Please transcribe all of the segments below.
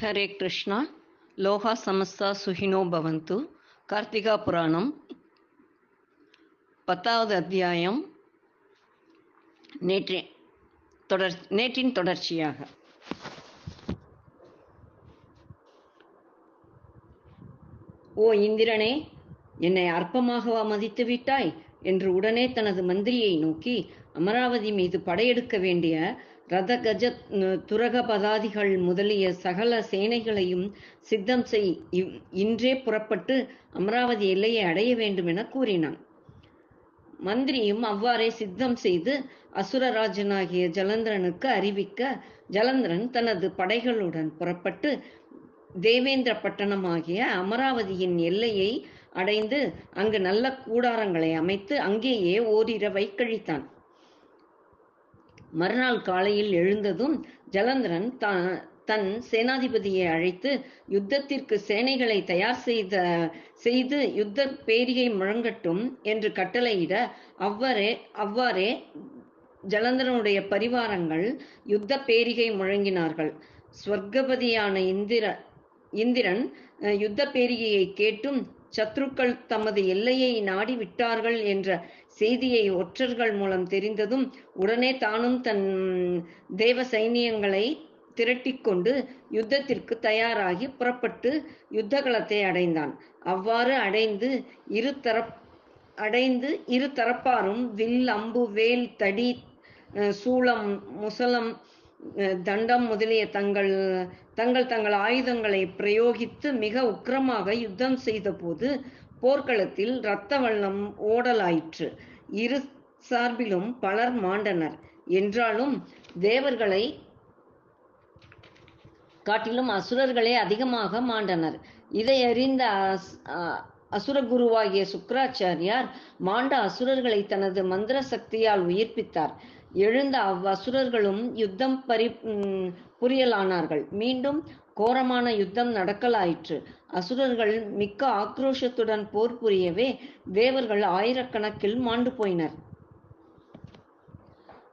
ஹரே கிருஷ்ணா லோகா சமஸ்தா சுகினோ பவந்து கார்த்திகா புராணம் பத்தாவது அத்தியாயம் நேற்று தொடர் நேற்றின் தொடர்ச்சியாக ஓ இந்திரனே என்னை அற்பமாகவா மதித்து விட்டாய் என்று உடனே தனது மந்திரியை நோக்கி அமராவதி மீது படையெடுக்க வேண்டிய ரத கஜ துரக பதாதிகள் முதலிய சகல சேனைகளையும் சித்தம் செய் இன்றே புறப்பட்டு அமராவதி எல்லையை அடைய வேண்டும் என கூறினான். மந்திரியும் அவ்வாறே சித்தம் செய்து அசுரராஜனாகிய ஜலந்திரனுக்கு அறிவிக்க ஜலந்திரன் தனது படைகளுடன் புறப்பட்டு தேவேந்திர பட்டணமாகிய அமராவதியின் எல்லையை அடைந்து அங்கு நல்ல கூடாரங்களை அமைத்து அங்கேயே ஓரிரவை கழித்தான் மறுநாள் காலையில் எழுந்ததும் ஜலந்திரன் த- தன் சேனாதிபதியை அழைத்து யுத்தத்திற்கு சேனைகளை தயார் செய்த செய்து யுத்த பேரிகை முழங்கட்டும் என்று கட்டளையிட அவ்வாறே அவ்வாறே ஜலந்திரனுடைய பரிவாரங்கள் யுத்த பேரிகை முழங்கினார்கள். ஸ்வர்கபதியான இந்திர இந்திரன் யுத்த பேரிகையை கேட்டும் சத்ருக்கள் தமது எல்லையை நாடி விட்டார்கள் என்ற செய்தியை ஒற்றர்கள் மூலம் தெரிந்ததும் உடனே தானும் தன் தேவ சைனியங்களை திரட்டிக்கொண்டு யுத்தத்திற்கு தயாராகி புறப்பட்டு யுத்த களத்தை அடைந்தான். அவ்வாறு அடைந்து இரு தரப் அடைந்து இரு தரப்பாரும் வில் அம்பு வேல் தடி சூளம் முசலம் தண்டம் முதலிய தங்கள் தங்கள் தங்கள் ஆயுதங்களை பிரயோகித்து மிக உக்கிரமாக யுத்தம் செய்தபோது போர்க்களத்தில் இரத்த வள்ளம் ஓடலாயிற்று. இரு சார்பிலும் பலர் மாண்டனர். என்றாலும் தேவர்களை காட்டிலும் அசுரர்களே அதிகமாக மாண்டனர். இதை அறிந்த அஸ்- அ- அசுரகுருவாகிய சுக்கராச்சாரியார் மாண்ட அசுரர்களை தனது மந்திர சக்தியால் உயிர்ப்பித்தார். எழுந்த அவ்வசுரர்களும் யுத்தம் பரி புரியலானார்கள். மீண்டும் கோரமான யுத்தம் நடக்கலாயிற்று. அசுரர்கள் மிக்க ஆக்ரோஷத்துடன் போர் புரியவே தேவர்கள் ஆயிரக்கணக்கில் மாண்டு போயினர்.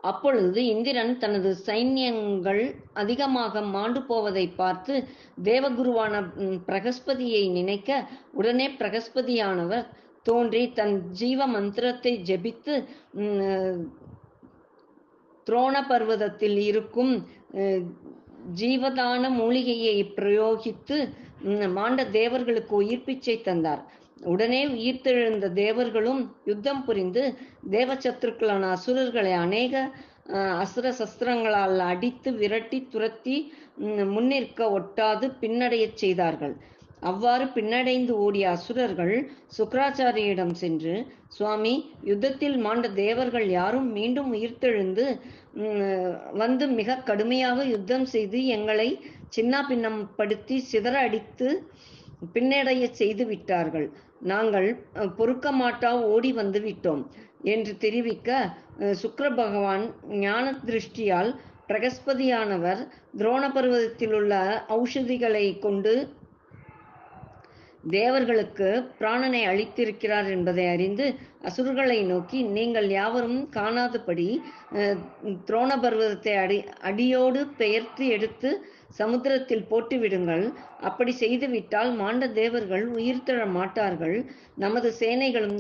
அப்பொழுது இந்திரன் தனது சைன்யங்கள் அதிகமாக மாண்டு போவதை பார்த்து தேவகுருவான பிரகஸ்பதியை நினைக்க உடனே பிரகஸ்பதியானவர் தோன்றி தன் ஜீவ மந்திரத்தை ஜெபித்து துரோண பர்வதத்தில் இருக்கும் ஜீவதான மூலிகையை பிரயோகித்து மாண்ட தேவர்களுக்கு உயிர் பிச்சை தந்தார். உடனே உயிர்த்தெழுந்த தேவர்களும் யுத்தம் புரிந்து தேவசத்துருக்களான அசுரர்களை அநேக அசுர சஸ்திரங்களால் அடித்து விரட்டி துரத்தி முன்னிற்க ஒட்டாது பின்னடையச் செய்தார்கள். அவ்வாறு பின்னடைந்து ஓடிய அசுரர்கள் சுக்கராச்சாரியிடம் சென்று சுவாமி யுத்தத்தில் மாண்ட தேவர்கள் யாரும் மீண்டும் உயிர்த்தெழுந்து வந்து மிக கடுமையாக யுத்தம் செய்து எங்களை சின்னாபின்னம் படுத்தி சிதற அடித்து பின்னடைய செய்து விட்டார்கள். நாங்கள் பொறுக்க மாட்டா ஓடி வந்து விட்டோம் என்று தெரிவிக்க சுக்கர பகவான் ஞான திருஷ்டியால் பிரகஸ்பதியானவர் துரோண பருவத்தில் உள்ள ஔஷதிகளை கொண்டு தேவர்களுக்கு பிராணனை அளித்திருக்கிறார் என்பதை அறிந்து அசுரர்களை நோக்கி நீங்கள் யாவரும் காணாதபடி துரோண பர்வதத்தை அடி அடியோடு பெயர்த்து எடுத்து சமுத்திரத்தில் போட்டுவிடுங்கள். அப்படி செய்துவிட்டால் மாண்ட தேவர்கள் உயிர் தழ மாட்டார்கள். நமது சேனைகளும்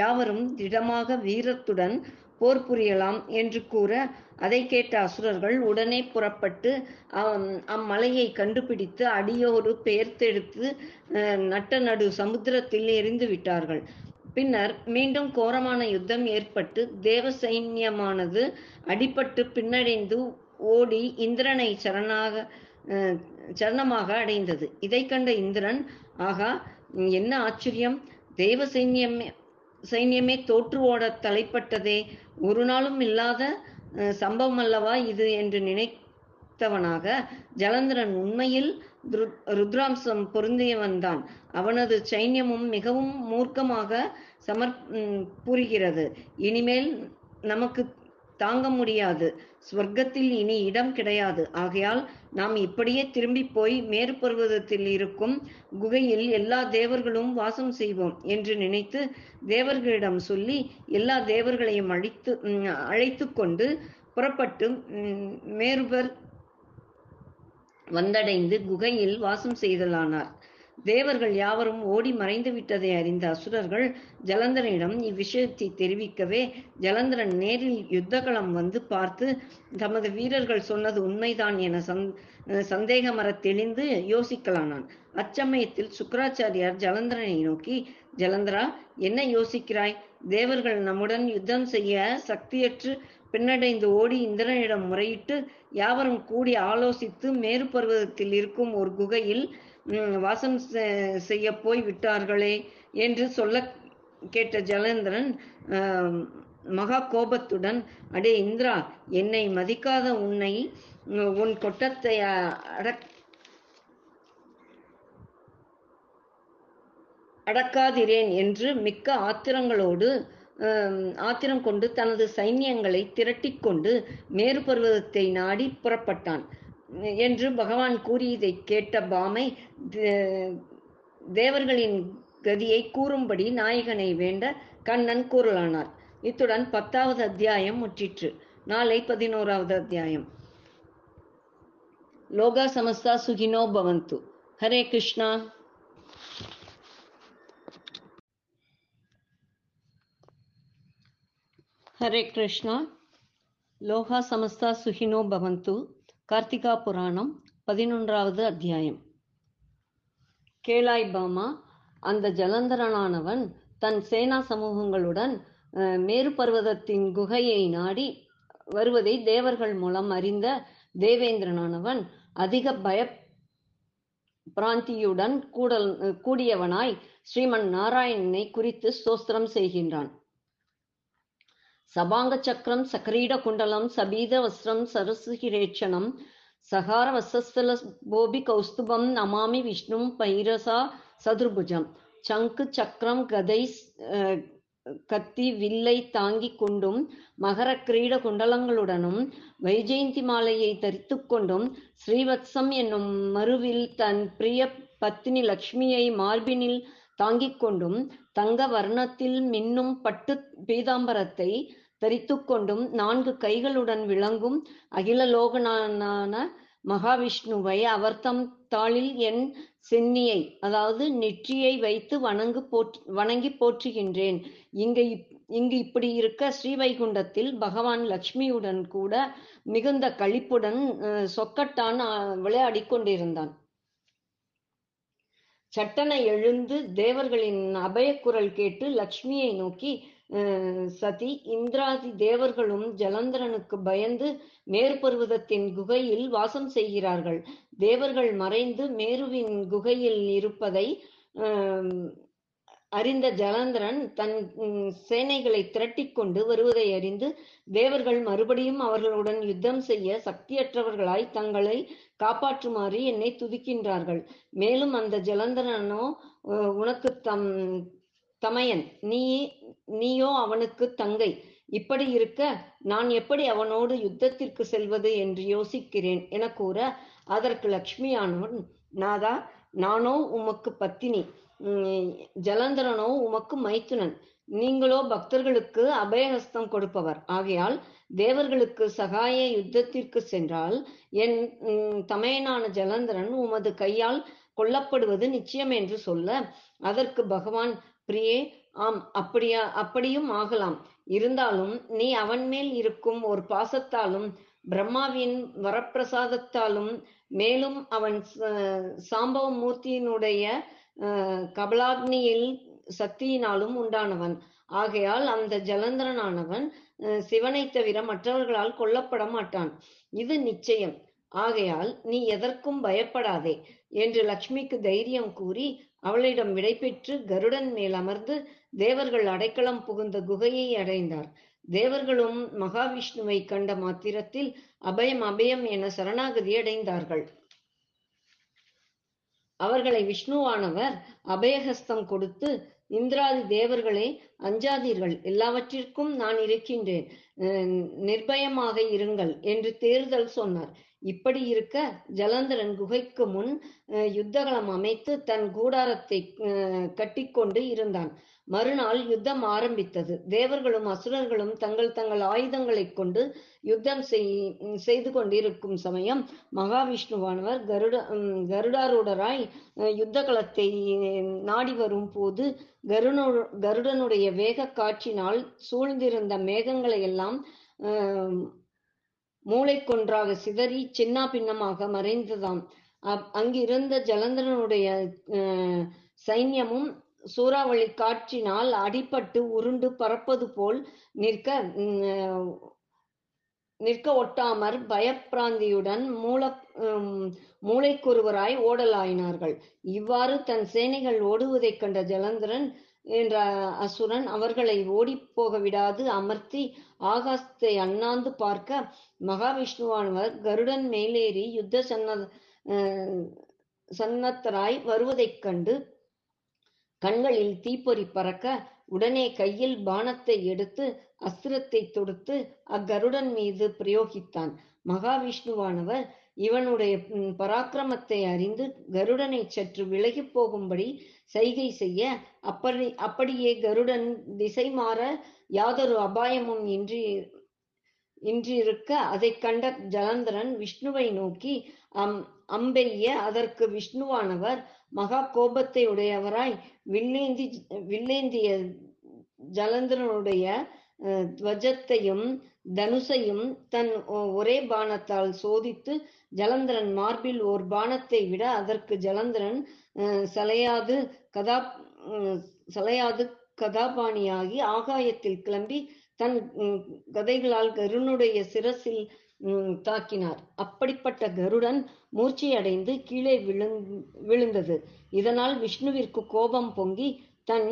யாவரும் திடமாக வீரத்துடன் போர் புரியலாம் என்று கூற அதை கேட்ட அசுரர்கள் உடனே புறப்பட்டு அம்- அம்மலையை கண்டுபிடித்து அடியோடு பெயர்த்தெடுத்து நட்ட நடு சமுத்திரத்தில் எரிந்து விட்டார்கள். பின்னர் மீண்டும் கோரமான யுத்தம் ஏற்பட்டு தேவ சைன்யமானது அடிபட்டு பின்னடைந்து ஓடி இந்திரனை சரணாக சரணமாக அடைந்தது. இதை கண்ட இந்திரன் ஆகா என்ன ஆச்சரியம்? தேவ சைன்யமே சைன்யமே தோற்று ஓட தலைப்பட்டதே. ஒரு நாளும் இல்லாத சம்பவம் அல்லவா இது என்று நினைத்தவனாக ஜலந்திரன் உண்மையில் ருத்- ருத்ராம்சம் பொருந்தியவன்தான் அவனது சைன்யமும் மிகவும் மூர்க்கமாக சமர் புரிகிறது. இனிமேல் நமக்கு தாங்க முடியாது. ஸ்வர்க்கத்தில் இனி இடம் கிடையாது. ஆகையால் நாம் இப்படியே திரும்பி போய் மேறு பர்வதத்தில் இருக்கும் குகையில் எல்லா தேவர்களும் வாசம் செய்வோம் என்று நினைத்து தேவர்களிடம் சொல்லி எல்லா தேவர்களையும் அழைத்து அழைத்து கொண்டு புறப்பட்டு ம், மேருபர் வந்தடைந்து குகையில் வாசம் செய்தலானார். தேவர்கள் யாவரும் ஓடி மறைந்து விட்டதை அறிந்த அசுரர்கள் ஜலந்தரனிடம் இவ்விஷயத்தை தெரிவிக்கவே ஜலந்தரன் நேரில் யுத்தகளம் வந்து பார்த்து தமது வீரர்கள் சொன்னது உண்மைதான் என சந் சந்தேகமரத் தெளிந்து யோசிக்கலானான். அச்சமயத்தில் சுக்கராச்சாரியார் ஜலந்தரனை நோக்கி ஜலந்தரா என்ன யோசிக்கிறாய்? தேவர்கள் நம்முடன் யுத்தம் செய்ய சக்தியற்று பின்னடைந்து ஓடி இந்திரனிடம் முறையிட்டு யாவரும் கூடி ஆலோசித்து மேறு பர்வதத்தில் இருக்கும் ஒரு குகையில் வாசம் செய்ய போய் விட்டார்களே என்று சொல்ல கேட்ட ஜலேந்திரன் மகா கோபத்துடன் அடே இந்திரா என்னை மதிக்காத உன்னை உன் கொட்டத்தை அடக் அடக்காதிரேன் என்று மிக்க ஆத்திரங்களோடு ஆத்திரம் கொண்டு தனது சைன்யங்களை திரட்டி கொண்டு மேரு நாடி புறப்பட்டான். என்று பகவான் கூறியதை கேட்ட பாமை தேவர்களின் கதியை கூறும்படி நாயகனை வேண்ட கண்ணன் கூறலானார். இத்துடன் பத்தாவது அத்தியாயம் முற்றிற்று. நாளை பதினோராவது அத்தியாயம். லோகா சமஸ்தா சுகினோ பவந்து. ஹரே கிருஷ்ணா. ஹரே கிருஷ்ணா. லோகா சமஸ்தா சுகினோ பவந்து. கார்த்திகா புராணம் பதினொன்றாவது அத்தியாயம். கேளாய் பாமா அந்த ஜலந்தரனானவன் தன் சேனா சமூகங்களுடன் மேரு பர்வதத்தின் குகையை நாடி வருவதை தேவர்கள் மூலம் அறிந்த தேவேந்திரனானவன் அதிக பய பிராந்தியுடன் கூடல் கூடியவனாய் ஸ்ரீமன் நாராயணனை குறித்து சோஸ்திரம் செய்கின்றான். சபாங்க சக்கரம் சக்கரீட குண்டலம் சபீத வஸ்திரம் சரசுகிரேட்சணம் சகார வசஸ்தல போபி கௌஸ்துபம் நமாமி விஷ்ணும் பைரசா சதுர்புஜம். சங்கு சக்கரம் கதை கத்தி வில்லை தாங்கிக் கொண்டும் மகர கிரீட குண்டலங்களுடனும் வைஜெயந்தி மாலையை தரித்து கொண்டும் ஸ்ரீவத்சம் என்னும் மறுவில் தன் பிரிய பத்தினி லக்ஷ்மியை மார்பினில் தாங்கிக் கொண்டும் தங்க வர்ணத்தில் மின்னும் பட்டு பீதாம்பரத்தை தரித்து கொண்டும் நான்கு கைகளுடன் விளங்கும் அகிலலோகனான மகாவிஷ்ணுவை அவர் தம் தாளில் என் சென்னியை அதாவது நெற்றியை வைத்து வணங்கு போற்று வணங்கி போற்றுகின்றேன். இங்கு இங்கு இப்படி இருக்க ஸ்ரீவைகுண்டத்தில் பகவான் லக்ஷ்மியுடன் கூட மிகுந்த களிப்புடன் சொக்கட்டான் விளையாடி கொண்டிருந்தான். சட்டன எழுந்து தேவர்களின் அபயக்குரல் கேட்டு லக்ஷ்மியை நோக்கி சதி இந்திராதி தேவர்களும் ஜலந்தரனுக்கு பயந்து மேற்பருவதத்தின் குகையில் வாசம் செய்கிறார்கள். தேவர்கள் மறைந்து மேருவின் குகையில் இருப்பதை அறிந்த ஜலந்தரன் தன் சேனைகளை திரட்டிக் கொண்டு வருவதை அறிந்து தேவர்கள் மறுபடியும் அவர்களுடன் யுத்தம் செய்ய சக்தியற்றவர்களாய் தங்களை காப்பாற்றுமாறு என்னை துதிக்கின்றார்கள். மேலும் அந்த ஜலந்தரனோ உனக்கு தம் தமையன் நீ நீயோ அவனுக்கு தங்கை. இப்படி இருக்க நான் எப்படி அவனோடு யுத்தத்திற்கு செல்வது என்று யோசிக்கிறேன் என கூற அதற்கு லக்ஷ்மியானவன் நாதா நானோ உமக்கு பத்தினி. ஜலந்தரனோ உமக்கு மைத்துனன். நீங்களோ பக்தர்களுக்கு அபயஹஸ்தம் கொடுப்பவர். ஆகையால் தேவர்களுக்கு சகாய யுத்தத்திற்கு சென்றால் என் தமையனான ஜலந்தரன் உமது கையால் கொல்லப்படுவது நிச்சயம் என்று சொல்ல அதற்கு பகவான் பிரியே ஆம் அப்படியா அப்படியும் ஆகலாம். இருந்தாலும் நீ அவன் மேல் இருக்கும் ஒரு பாசத்தாலும் பிரம்மாவின் வரப்பிரசாதத்தாலும் மேலும் அவன் சாம்பவ மூர்த்தியினுடைய கபலாக்னியில் சக்தியினாலும் உண்டானவன். ஆகையால் அந்த ஜலந்தரனானவன் சிவனை தவிர மற்றவர்களால் கொல்லப்பட மாட்டான். இது நிச்சயம். ஆகையால் நீ எதற்கும் பயப்படாதே என்று லக்ஷ்மிக்கு தைரியம் கூறி அவளிடம் விடைபெற்று கருடன் மேல் அமர்ந்து தேவர்கள் அடைக்கலம் புகுந்த குகையை அடைந்தார். தேவர்களும் மகாவிஷ்ணுவை கண்ட மாத்திரத்தில் அபயம் அபயம் என சரணாகதி அடைந்தார்கள். அவர்களை விஷ்ணுவானவர் அபயஹஸ்தம் கொடுத்து இந்திராதி தேவர்களே அஞ்சாதீர்கள். எல்லாவற்றிற்கும் நான் இருக்கின்றேன். அஹ், நிர்பயமாக இருங்கள் என்று தேர்தல் சொன்னார். இப்படி இருக்க ஜலந்தரன் குகைக்கு முன் யுத்தகலம் அமைத்து தன் கூடாரத்தை கட்டிக்கொண்டு இருந்தான். மறுநாள் யுத்தம் ஆரம்பித்தது. தேவர்களும் அசுரர்களும் தங்கள் தங்கள் ஆயுதங்களைக் கொண்டு யுத்தம் செய் செய்து கொண்டிருக்கும் சமயம் மகாவிஷ்ணுவானவர் கருட கருடாரூடராய் யுத்த களத்தை நாடி வரும் போது கருணு கருடனுடைய வேக காற்றினால் சூழ்ந்திருந்த மேகங்களை எல்லாம் மூளைக்கொன்றாக சிதறி சின்னா பின்னமாக மறைந்ததாம். அப்- அங்கிருந்த ஜலந்தரனுடைய அஹ், சைன்யமும் சூறாவளி காற்றினால் அடிபட்டு உருண்டு பறப்பது போல் நிற்க நிற்க ஒட்டாமற் பயப்பிராந்தியுடன் மூல உம், மூளைக்கொருவராய் ஓடலாயினார்கள். இவ்வாறு தன் சேனைகள் ஓடுவதைக் கண்ட ஜலந்தரன் என்ற அசுரன் அவர்களை ஓடிப்போக விடாது அமர்த்தி ஆகாசத்தை அண்ணாந்து பார்க்க மகாவிஷ்ணுவானவர் கருடன் மேலேறி யுத்த சன்ன அஹ், சன்னத்தராய் வருவதைக் கண்டு கண்களில் தீப்பொறி பறக்க உடனே கையில் பானத்தை எடுத்து அஸ்திரத்தை தொடுத்து அக்கருடன் மீது பிரயோகித்தான். மகாவிஷ்ணுவானவர் இவனுடைய பராக்கிரமத்தை அறிந்து கருடனை சற்று விலகிப் போகும்படி சைகை செய்ய அப்படி அப்படியே கருடன் திசை மாற யாதொரு அபாயமும் இன்றி இன்றிருக்க அதை கண்ட ஜலந்தரன் விஷ்ணுவை நோக்கி அம் அம்பெய்ய அதற்கு விஷ்ணுவானவர் மகா கோபத்தை உடையவராய் வில்லேந்தி வில்லேந்திய ஜலந்தரனுடைய துவஜத்தையும் தனுசையும் தன் ஒ- ஒரே பானத்தால் சோதித்து ஜலந்தரன் மார்பில் ஓர் பானத்தை விட அதற்கு ஜலந்தரன் சலையாது கதா சலையாது கதாபாணியாகி ஆகாயத்தில் கிளம்பி தன் கதைகளால் கருணுடைய சிரசில் தாக்கினார். அப்படிப்பட்ட கருடன் மூர்ச்சியடைந்து கீழே விழுந் விழுந்தது. இதனால் விஷ்ணுவிற்கு கோபம் பொங்கி தன்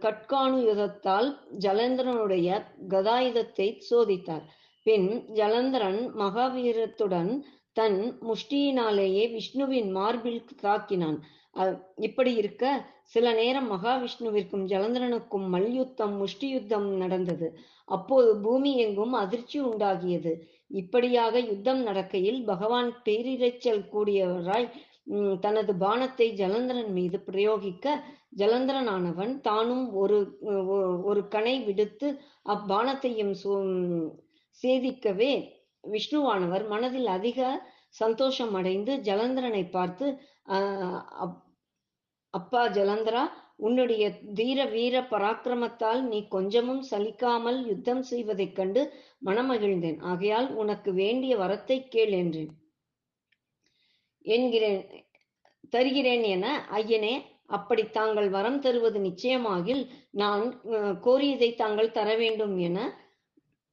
கட்காணுயுதத்தால் ஜலந்தரனுடைய கதாயுதத்தை சோதித்தார். பின் ஜலந்தரன் மகாவீரத்துடன் தன் முஷ்டியினாலேயே விஷ்ணுவின் மார்பில் தாக்கினான். அ- இப்படி இருக்க சில நேரம் மகாவிஷ்ணுவிற்கும் ஜலந்தரனுக்கும் மல்யுத்தம் முஷ்டி யுத்தம் நடந்தது. அப்போது பூமி எங்கும் அதிர்ச்சி உண்டாகியது. இப்படியாக யுத்தம் நடக்கையில் பகவான் பேரிரைச்சல் கூடியவராய் உம், தனது பானத்தை ஜலந்தரன் மீது பிரயோகிக்க ஜலந்தரனானவன் தானும் ஒரு ஒ- ஒரு கணை விடுத்து அப்பானத்தையும் சேதிக்கவே விஷ்ணுவானவர் மனதில் அதிக சந்தோஷம் அடைந்து ஜலந்தரனை பார்த்து அப்- அப்பா ஜலந்தரா உன்னுடைய தீர வீர பராக்கிரமத்தால் நீ கொஞ்சமும் சலிக்காமல் யுத்தம் செய்வதைக் கண்டு மனமகிழ்ந்தேன். ஆகையால் உனக்கு வேண்டிய வரத்தை கேள் என்றேன். என்கிறேன் தருகிறேன் என ஐயனே அப்படி தாங்கள் வரம் தருவது நிச்சயமாகில் நான் கோரியதை தாங்கள் தர வேண்டும் என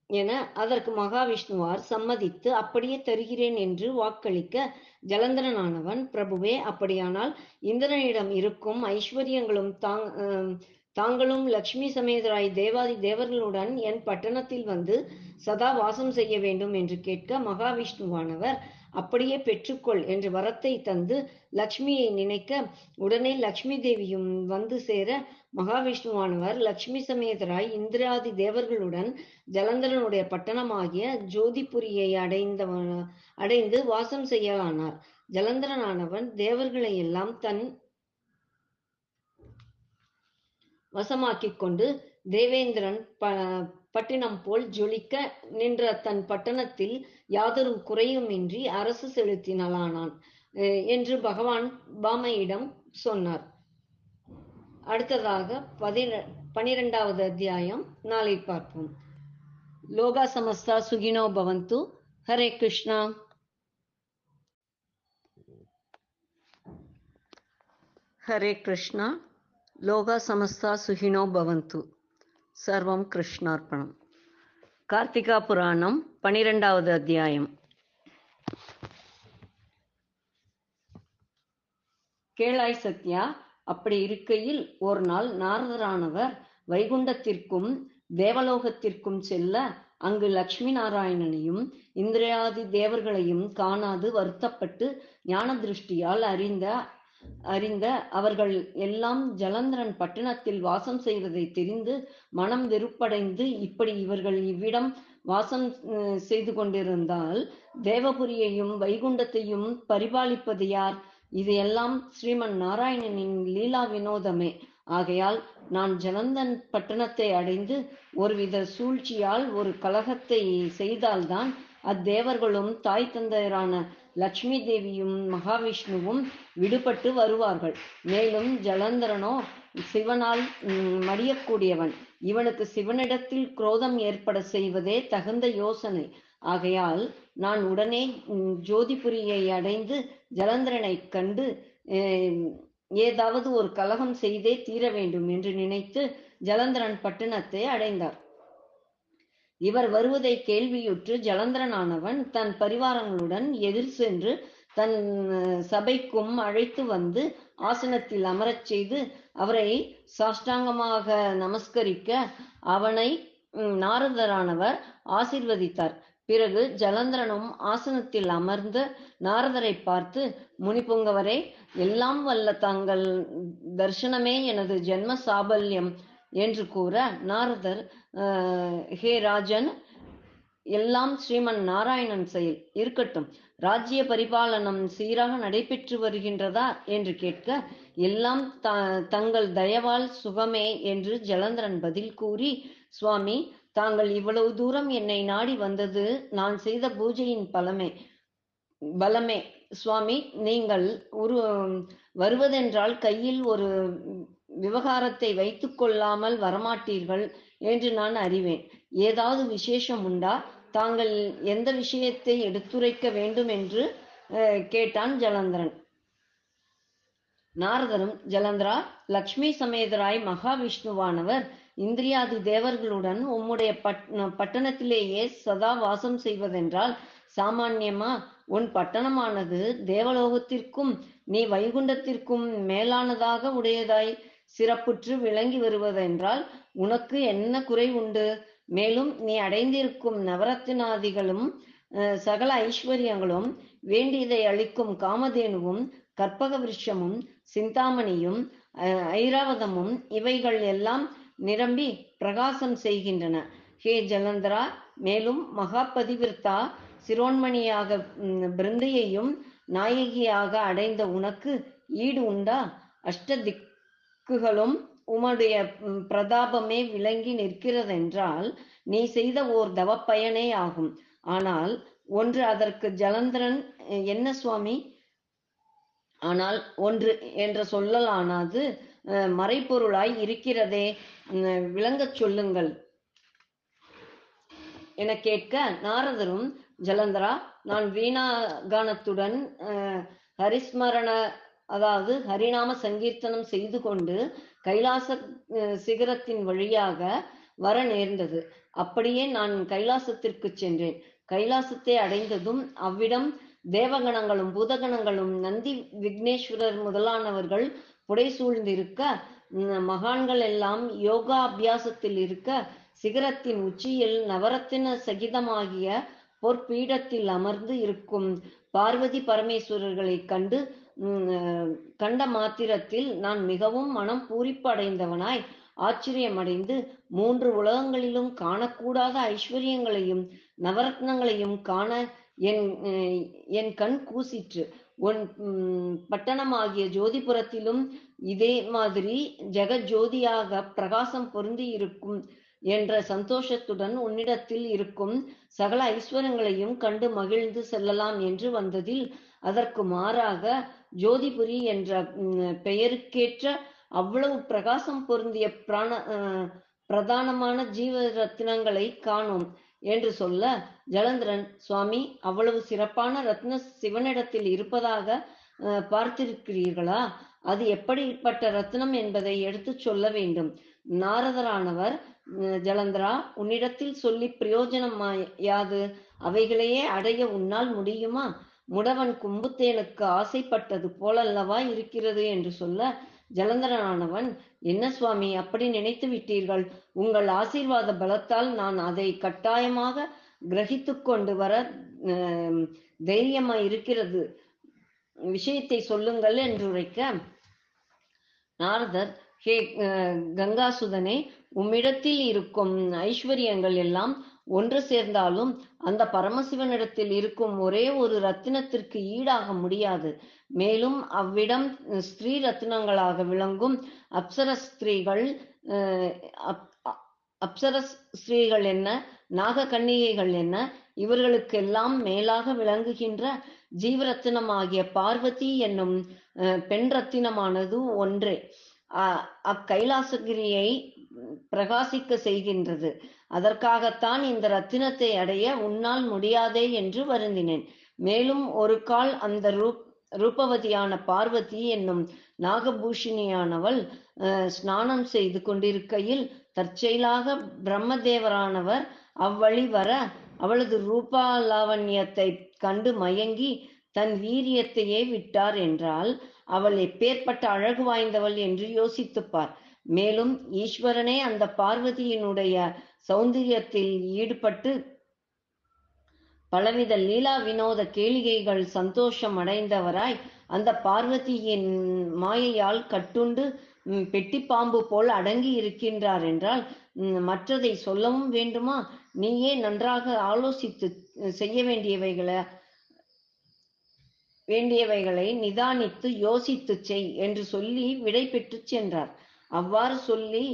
என அதற்கு மகாவிஷ்ணுவார் சம்மதித்து அப்படியே தருகிறேன் என்று வாக்களிக்க ஜலந்தரனானவன் பிரபுவே அப்படியானால் இந்திரனிடம் இருக்கும் ஐஸ்வர்யங்களும் தாங் தாங்களும் லக்ஷ்மி சமேதராய் தேவாதி தேவர்களுடன் என் பட்டணத்தில் வந்து சதா வாசம் செய்ய வேண்டும் என்று கேட்க மகாவிஷ்ணுவானவர் அப்படியே பெற்றுக்கொள் என்று வரத்தை தந்து லக்ஷ்மியை நினைக்க உடனே லக்ஷ்மி தேவியும் வந்து சேர மகாவிஷ்ணுவானவர் லக்ஷ்மி சமேதராய் இந்திராதி தேவர்களுடன் ஜலந்தரனுடைய பட்டணமாகிய ஜோதிபுரியை அடைந்தவ அடைந்து வாசம் செய்யலானார் ஜலந்தரனானவன் தேவர்களை எல்லாம் தன் வசமாக்கிக் கொண்டு தேவேந்திரன் ப பட்டினம் போல் ஜொலிக்க நின்ற தன் பட்டணத்தில் யாதொரு குறையுமின்றி அரசு செலுத்தினலானான் என்று பகவான் பாமையிடம் சொன்னார். அடுத்ததாக பதின பனிரெண்டாவது அத்தியாயம் நாளை பார்ப்போம். லோகா சமஸ்தா சுகினோ பவந்து. ஹரே கிருஷ்ணா. ஹரே கிருஷ்ணா. லோகா சமஸ்தா சுகினோ பவந்து. சர்வம் கிருஷ்ணார்ப்பணம். கார்த்திகா புராணம் பனிரெண்டாவது அத்தியாயம். கேளாய் சத்யா அப்படி இருக்கையில் ஒரு நாள் நாரதரானவர் வைகுண்டத்திற்கும் தேவலோகத்திற்கும் செல்ல அங்கு லட்சுமி நாராயணனையும் இந்திரியாதி தேவர்களையும் காணாது வருத்தப்பட்டு ஞான திருஷ்டியால் அறிந்த அறிந்த அவர்கள் எல்லாம் ஜலந்தரன் பட்டணத்தில் வாசம் செய்வதை தெரிந்து மனம் வெறுப்படைந்து இப்படி இவர்கள் இவ்விடம் வாசம் செய்து கொண்டிருந்தால் தேவபுரியையும் வைகுண்டத்தையும் பரிபாலிப்பது யார்? இது எல்லாம் ஸ்ரீமன் நாராயணனின் லீலா வினோதமே. ஆகையால் நான் ஜலந்தன் பட்டணத்தை அடைந்து ஒருவித சூழ்ச்சியால் ஒரு கலகத்தை செய்தால்தான் அத்தேவர்களும் தாய் தந்தையரான லட்சுமி தேவியும் மகாவிஷ்ணுவும் விடுபட்டு வருவார்கள். மேலும் ஜலந்தரனோ சிவனால் மடியக்கூடியவன். இவனுக்கு சிவனிடத்தில் குரோதம் ஏற்பட செய்வதே தகுந்த யோசனை. ஆகையால் நான் உடனே ஜோதிபுரியை அடைந்து ஜலந்தரனை கண்டு ஏதாவது ஒரு கலகம் செய்தே தீர வேண்டும் என்று நினைத்து ஜலந்தரன் பட்டணத்தை அடைந்தார். இவர் வருவதை கேள்வியுற்று ஜலந்தரனானவன் தன் பரிவாரங்களுடன் எதிர் சென்று தன் சபைக்கும் அழைத்து வந்து ஆசனத்தில் அமரச் செய்து அவரை சாஷ்டாங்கமாக நமஸ்கரிக்க அவனை நாரதரானவர் ஆசிர்வதித்தார். பிறகு ஜலந்தரனும் ஆசனத்தில் அமர்ந்து நாரதரை பார்த்து முனிபுங்கவரே எல்லாம் வல்ல தங்கள் தர்சனமே எனது ஜென்ம சாபல்யம். என்று கூற நாரதர் ஹே ராஜன் எல்லாம் ஸ்ரீமன் நாராயணன் செயல் இருக்கட்டும். ராஜ்ய பரிபாலனம் சீராக நடைபெற்று வருகின்றதா என்று கேட்க எல்லாம் த தங்கள் தயவால் சுகமே என்று ஜலந்தரன் பதில் கூறி சுவாமி தாங்கள் இவ்வளவு தூரம் என்னை நாடி வந்தது நான் செய்த பூஜையின் பலமே பலமே. சுவாமி நீங்கள் ஒரு வருவதென்றால் கையில் ஒரு விவகாரத்தை வைத்து கொள்ளாமல் வரமாட்டீர்கள் என்று நான் அறிவேன். ஏதாவது விசேஷம் உண்டா? தாங்கள் எந்த விஷயத்தை எடுத்துரைக்க வேண்டும் என்று கேட்டான் ஜலந்தரன். நாரதரும் ஜலந்தரா லக்ஷ்மி சமேதராய் மகாவிஷ்ணுவானவர் இந்திரியாதி தேவர்களுடன் உம்முடைய பட் பட்டணத்திலேயே சதா வாசம் செய்வதென்றால் சாமான்யமா? உன் பட்டணமானது தேவலோகத்திற்கும் நீ வைகுண்டத்திற்கும் மேலானதாக உடையதாய் சிறப்புற்று விளங்கி வருவதென்றால் உனக்கு என்ன குறை உண்டு? மேலும் நீ அடைந்திருக்கும் நவரத்தினாதிகளும் சகல ஐஸ்வர்யங்களும் வேண்டியதை அளிக்கும் காமதேனுவும் கற்பக விருஷமும் சிந்தாமணியும் அஹ், ஐராவதமும் இவைகள் எல்லாம் நிரம்பி பிரகாசம் செய்கின்றன. ஹே ஜலந்தரா மேலும் மகாபதிவிர்த்தா சிரோன்மணியாக பிருந்தையையும் நாயகியாக அடைந்த உனக்கு ஈடு உண்டா? அஷ்ட வாக்குகளும் உம்முடைய பிரதாபமே விளங்கி நிற்கிறதென்றால் நீ செய்த ஓர் தவப்பயனே ஆகும். ஆனால் ஒன்று அதற்கு ஜலந்தரன் என்ன சுவாமி? ஆனால் ஒன்று என்ற சொல்லலானது மறைப்பொருளாய் இருக்கிறதே விளங்கச் சொல்லுங்கள். என கேட்க நாரதரும் ஜலந்தரா நான் வீணாகானத்துடன் ஹரிஸ்மரண அதாவது ஹரிநாம சங்கீர்த்தனம் செய்து கொண்டு கைலாச சிகரத்தின் வழியாக வர நேர்ந்தது. அப்படியே நான் கைலாசத்திற்கு சென்றேன். கைலாசத்தை அடைந்ததும் அவ்விடம் தேவகணங்களும் பூதகணங்களும் நந்தி விக்னேஸ்வரர் முதலானவர்கள் புடை சூழ்ந்திருக்க மகான்கள் எல்லாம் யோகா அபியாசத்தில் இருக்க சிகரத்தின் உச்சியில் நவரத்தின சகிதமாகிய பொற்பீடத்தில் அமர்ந்து இருக்கும் பார்வதி பரமேஸ்வரர்களைக் கண்டு கண்ட மாத்திரத்தில் நான் மிகவும் மனம் பூரிப்படைந்தவனாய் ஆச்சரியமடைந்து மூன்று உலகங்களிலும் காணக்கூடாத ஐஸ்வர்யங்களையும் நவரத்னங்களையும் காண என் என் கண் கூசிற்று. உன் உம், பட்டணமாகிய ஜோதிபுரத்திலும் இதே மாதிரி ஜெகஜோதியாக பிரகாசம் பொருந்தி இருக்கும் என்ற சந்தோஷத்துடன் உன்னிடத்தில் இருக்கும் சகல ஐஸ்வரங்களையும் கண்டு மகிழ்ந்து செல்லலாம் என்று வந்ததில் அதற்கு மாறாக ஜோதிபுரி என்ற உம், பெயருக்கேற்ற அவ்வளவு பிரகாசம் பொருந்திய பிராண பிரதானமான ஜீவ ரத்தினங்களை காணோம் என்று சொல்ல ஜலந்திரன் சுவாமி அவ்வளவு சிறப்பான ரத்ன சிவனிடத்தில் இருப்பதாக அஹ், பார்த்திருக்கிறீர்களா? அது எப்படிப்பட்ட ரத்னம் என்பதை எடுத்துச் சொல்ல வேண்டும். நாரதரானவர் ஜலந்திரா ஜலந்தரா உன்னிடத்தில் சொல்லி பிரயோஜனம் யாது? அவைகளையே அடைய உன்னால் முடியுமா? முடவன் கும்புத்தேனுக்கு ஆசைப்பட்டது போலல்லவா இருக்கிறது என்று சொல்ல ஜலந்தரனானவன் என்ன சுவாமி அப்படி நினைத்து விட்டீர்கள்? உங்கள் ஆசீர்வாத பலத்தால் நான் அதை கட்டாயமாக கிரகித்து கொண்டு வர அஹ், இருக்கிறது. விஷயத்தை சொல்லுங்கள் என்றுரைக்க நாரதர் ஹே அஹ், கங்காசுதனே உம்மிடத்தில் இருக்கும் ஐஸ்வர்யங்கள் எல்லாம் ஒன்று சேர்ந்தாலும் அந்த பரமசிவனிடத்தில் இருக்கும் ஒரே ஒரு ரத்தினத்திற்கு ஈடாக முடியாது. மேலும் அவ்விடம் ஸ்திரீ ரத்தினங்களாக விளங்கும் அப்சர ஸ்திரீகள் அப்- அப்சரஸ் ஸ்திரீகள் என்ன நாக கன்னிகைகள் என்ன இவர்களுக்கெல்லாம் மேலாக விளங்குகின்ற ஜீவரத்தினமாகிய பார்வதி என்னும் பெண் ரத்தினமானது ஒன்றே. அ- அக்கைலாசகிரியை பிரகாசிக்க செய்கின்றது. அதற்காகத்தான் இந்த ரத்தினத்தை அடைய உன்னால் முடியாதே என்று வருந்தினேன். மேலும் ஒரு கால் அந்த ரூப் ரூபவதியான பார்வதி என்னும் நாகபூஷணியானவள் ஸ்நானம் செய்து கொண்டிருக்கையில் தற்செயலாக பிரம்மதேவரானவர் அவ்வழி வர அவளது ரூபாலாவண்யத்தை கண்டு மயங்கி தன் வீரியத்தையே விட்டார் என்றால் அவள் எப்பேற்பட்ட அழகு வாய்ந்தவள் என்று யோசித்துப்பார். மேலும் ஈஸ்வரனே அந்த பார்வதியினுடைய சௌந்தரியத்தில் ஈடுபட்டு பலவித லீலா வினோத கேளிகைகள் சந்தோஷம் அடைந்தவராய் அந்த பார்வதியின் மாயையால் கட்டுண்டு பெட்டி பாம்பு போல் அடங்கி இருக்கின்றார் என்றால் மற்றதை சொல்லவும் வேண்டுமா? நீயே நன்றாக ஆலோசித்து செய்ய வேண்டியவைகளை வேண்டியவைகளை நிதானித்து யோசித்து செய் என்று சொல்லி விடை பெற்று சென்றார். அவ்வாறு சொல்லி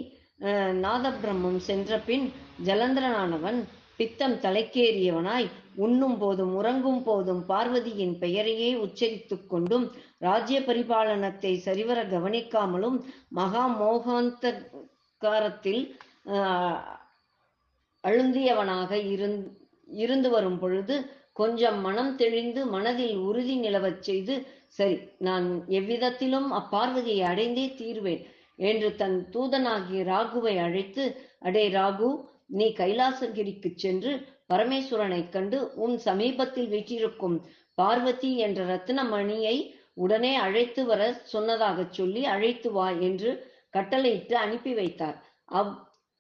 நாதபிரம்மம் சென்ற பின் ஜலந்திரனானவன் பித்தம் தலைக்கேறியவனாய் உண்ணும் போதும் உறங்கும் போதும் பார்வதியின் பெயரையே உச்சரித்துக் கொண்டும் ராஜ்ய பரிபாலனத்தை சரிவர கவனிக்காமலும் மகா மோகாந்தகாரத்தில் ஆஹ், அழுந்தியவனாக இருந் இருந்து வரும் பொழுது கொஞ்சம் மனம் தெளிந்து மனதில் உறுதி நிலவச் செய்து சரி நான் எவ்விதத்திலும் அப்பார்வதியை அடைந்தே தீர்வேன். என்று தன் தூதனாகிய ராகுவை அழைத்து அடே ராகு நீ கைலாசகிரிக்கு சென்று பரமேஸ்வரனைக் கண்டு உன் சமீபத்தில் வீற்றிருக்கும் பார்வதி என்ற ரத்னமணியை உடனே அழைத்து வர சொன்னதாகச் சொல்லி அழைத்து வா என்று கட்டளையிட்டு அனுப்பி வைத்தார். அவ்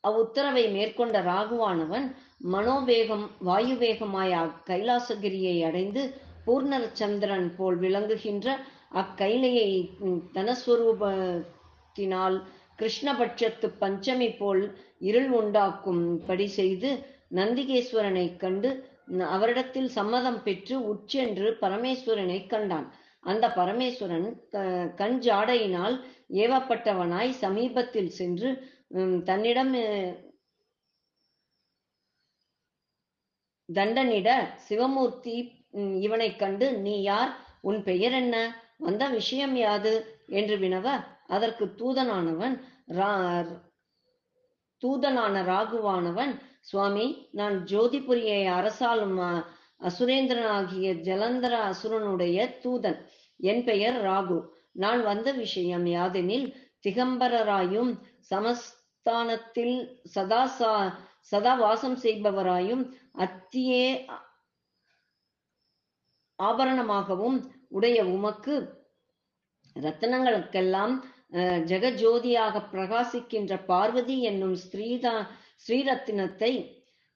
அவ்வுத்தரவை மேற்கொண்ட ராகுவானவன் மனோவேகம் வாயுவேகமாய் கைலாசகிரியை அடைந்து பூர்ணச்சந்திரன் போல் விளங்குகின்ற அக்கைலையை தனஸ்வரூப தனஸ்வரூபத்தினால் கிருஷ்ணபட்சத்து பஞ்சமி போல் இருள் உண்டாக்கும் படி செய்து நந்திகேஸ்வரனை கண்டு அவரிடத்தில் சம்மதம் பெற்று உட்சென்று பரமேஸ்வரனை கண்டான். அந்த பரமேஸ்வரன் க- கண் ஜாடையினால் ஏவப்பட்டவனாய் சமீபத்தில் சென்று உம், தன்னிடம் தண்டனிட சிவமூர்த்தி இவனைக் கண்டு நீ யார்? உன் பெயர் என்ன? வந்த விஷயம் யாது என்று வினவ அதற்கு தூதனானவன் ரா- தூதனான ராகுவானவன் சுவாமி நான் ஜோதிபுரியை அரசாலும் அ- அசுரேந்திரனாகிய ஜலந்தர அசுரனுடைய தூதன். என் பெயர் ராகு. நான் வந்த விஷயம் யாதெனில் திகம்பரராயும் சமஸ்தானத்தில் சதா சா- சதா வாசம் செய்பவராயும் அத்தியே ஆபரணமாகவும் உடைய உமக்கு ரத்தனங்களுக்கெல்லாம் ஜெகஜோதியாக பிரகாசிக்கின்ற பார்வதி என்னும் ஸ்ரீதா ஸ்ரீரத்தினத்தை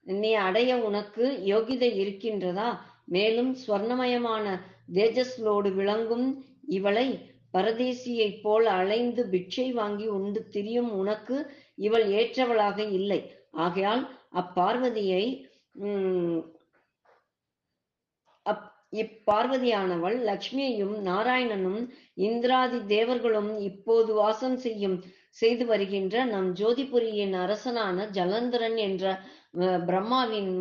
நீ அடைய உனக்கு யோகிதை இருக்கின்றதா? மேலும் ஸ்வர்ணமயமான தேஜஸ்லோடு விளங்கும் இவளை பரதேசியைப் போல் அலைந்து பிட்சை வாங்கி உண்டு திரியும் உனக்கு இவள் ஏற்றவளாக இல்லை. ஆகையால் அப்பார்வதியை இப்பார்வதியானவள் லக்ஷ்மியையும் நாராயணனும் இந்திராதி தேவர்களும் இப்போது வாசம் செய்யும் செய்து வருகின்ற நம் ஜோதிபுரியின் அரசனான ஜலந்தரன் என்ற அஹ், பிரம்மாவின்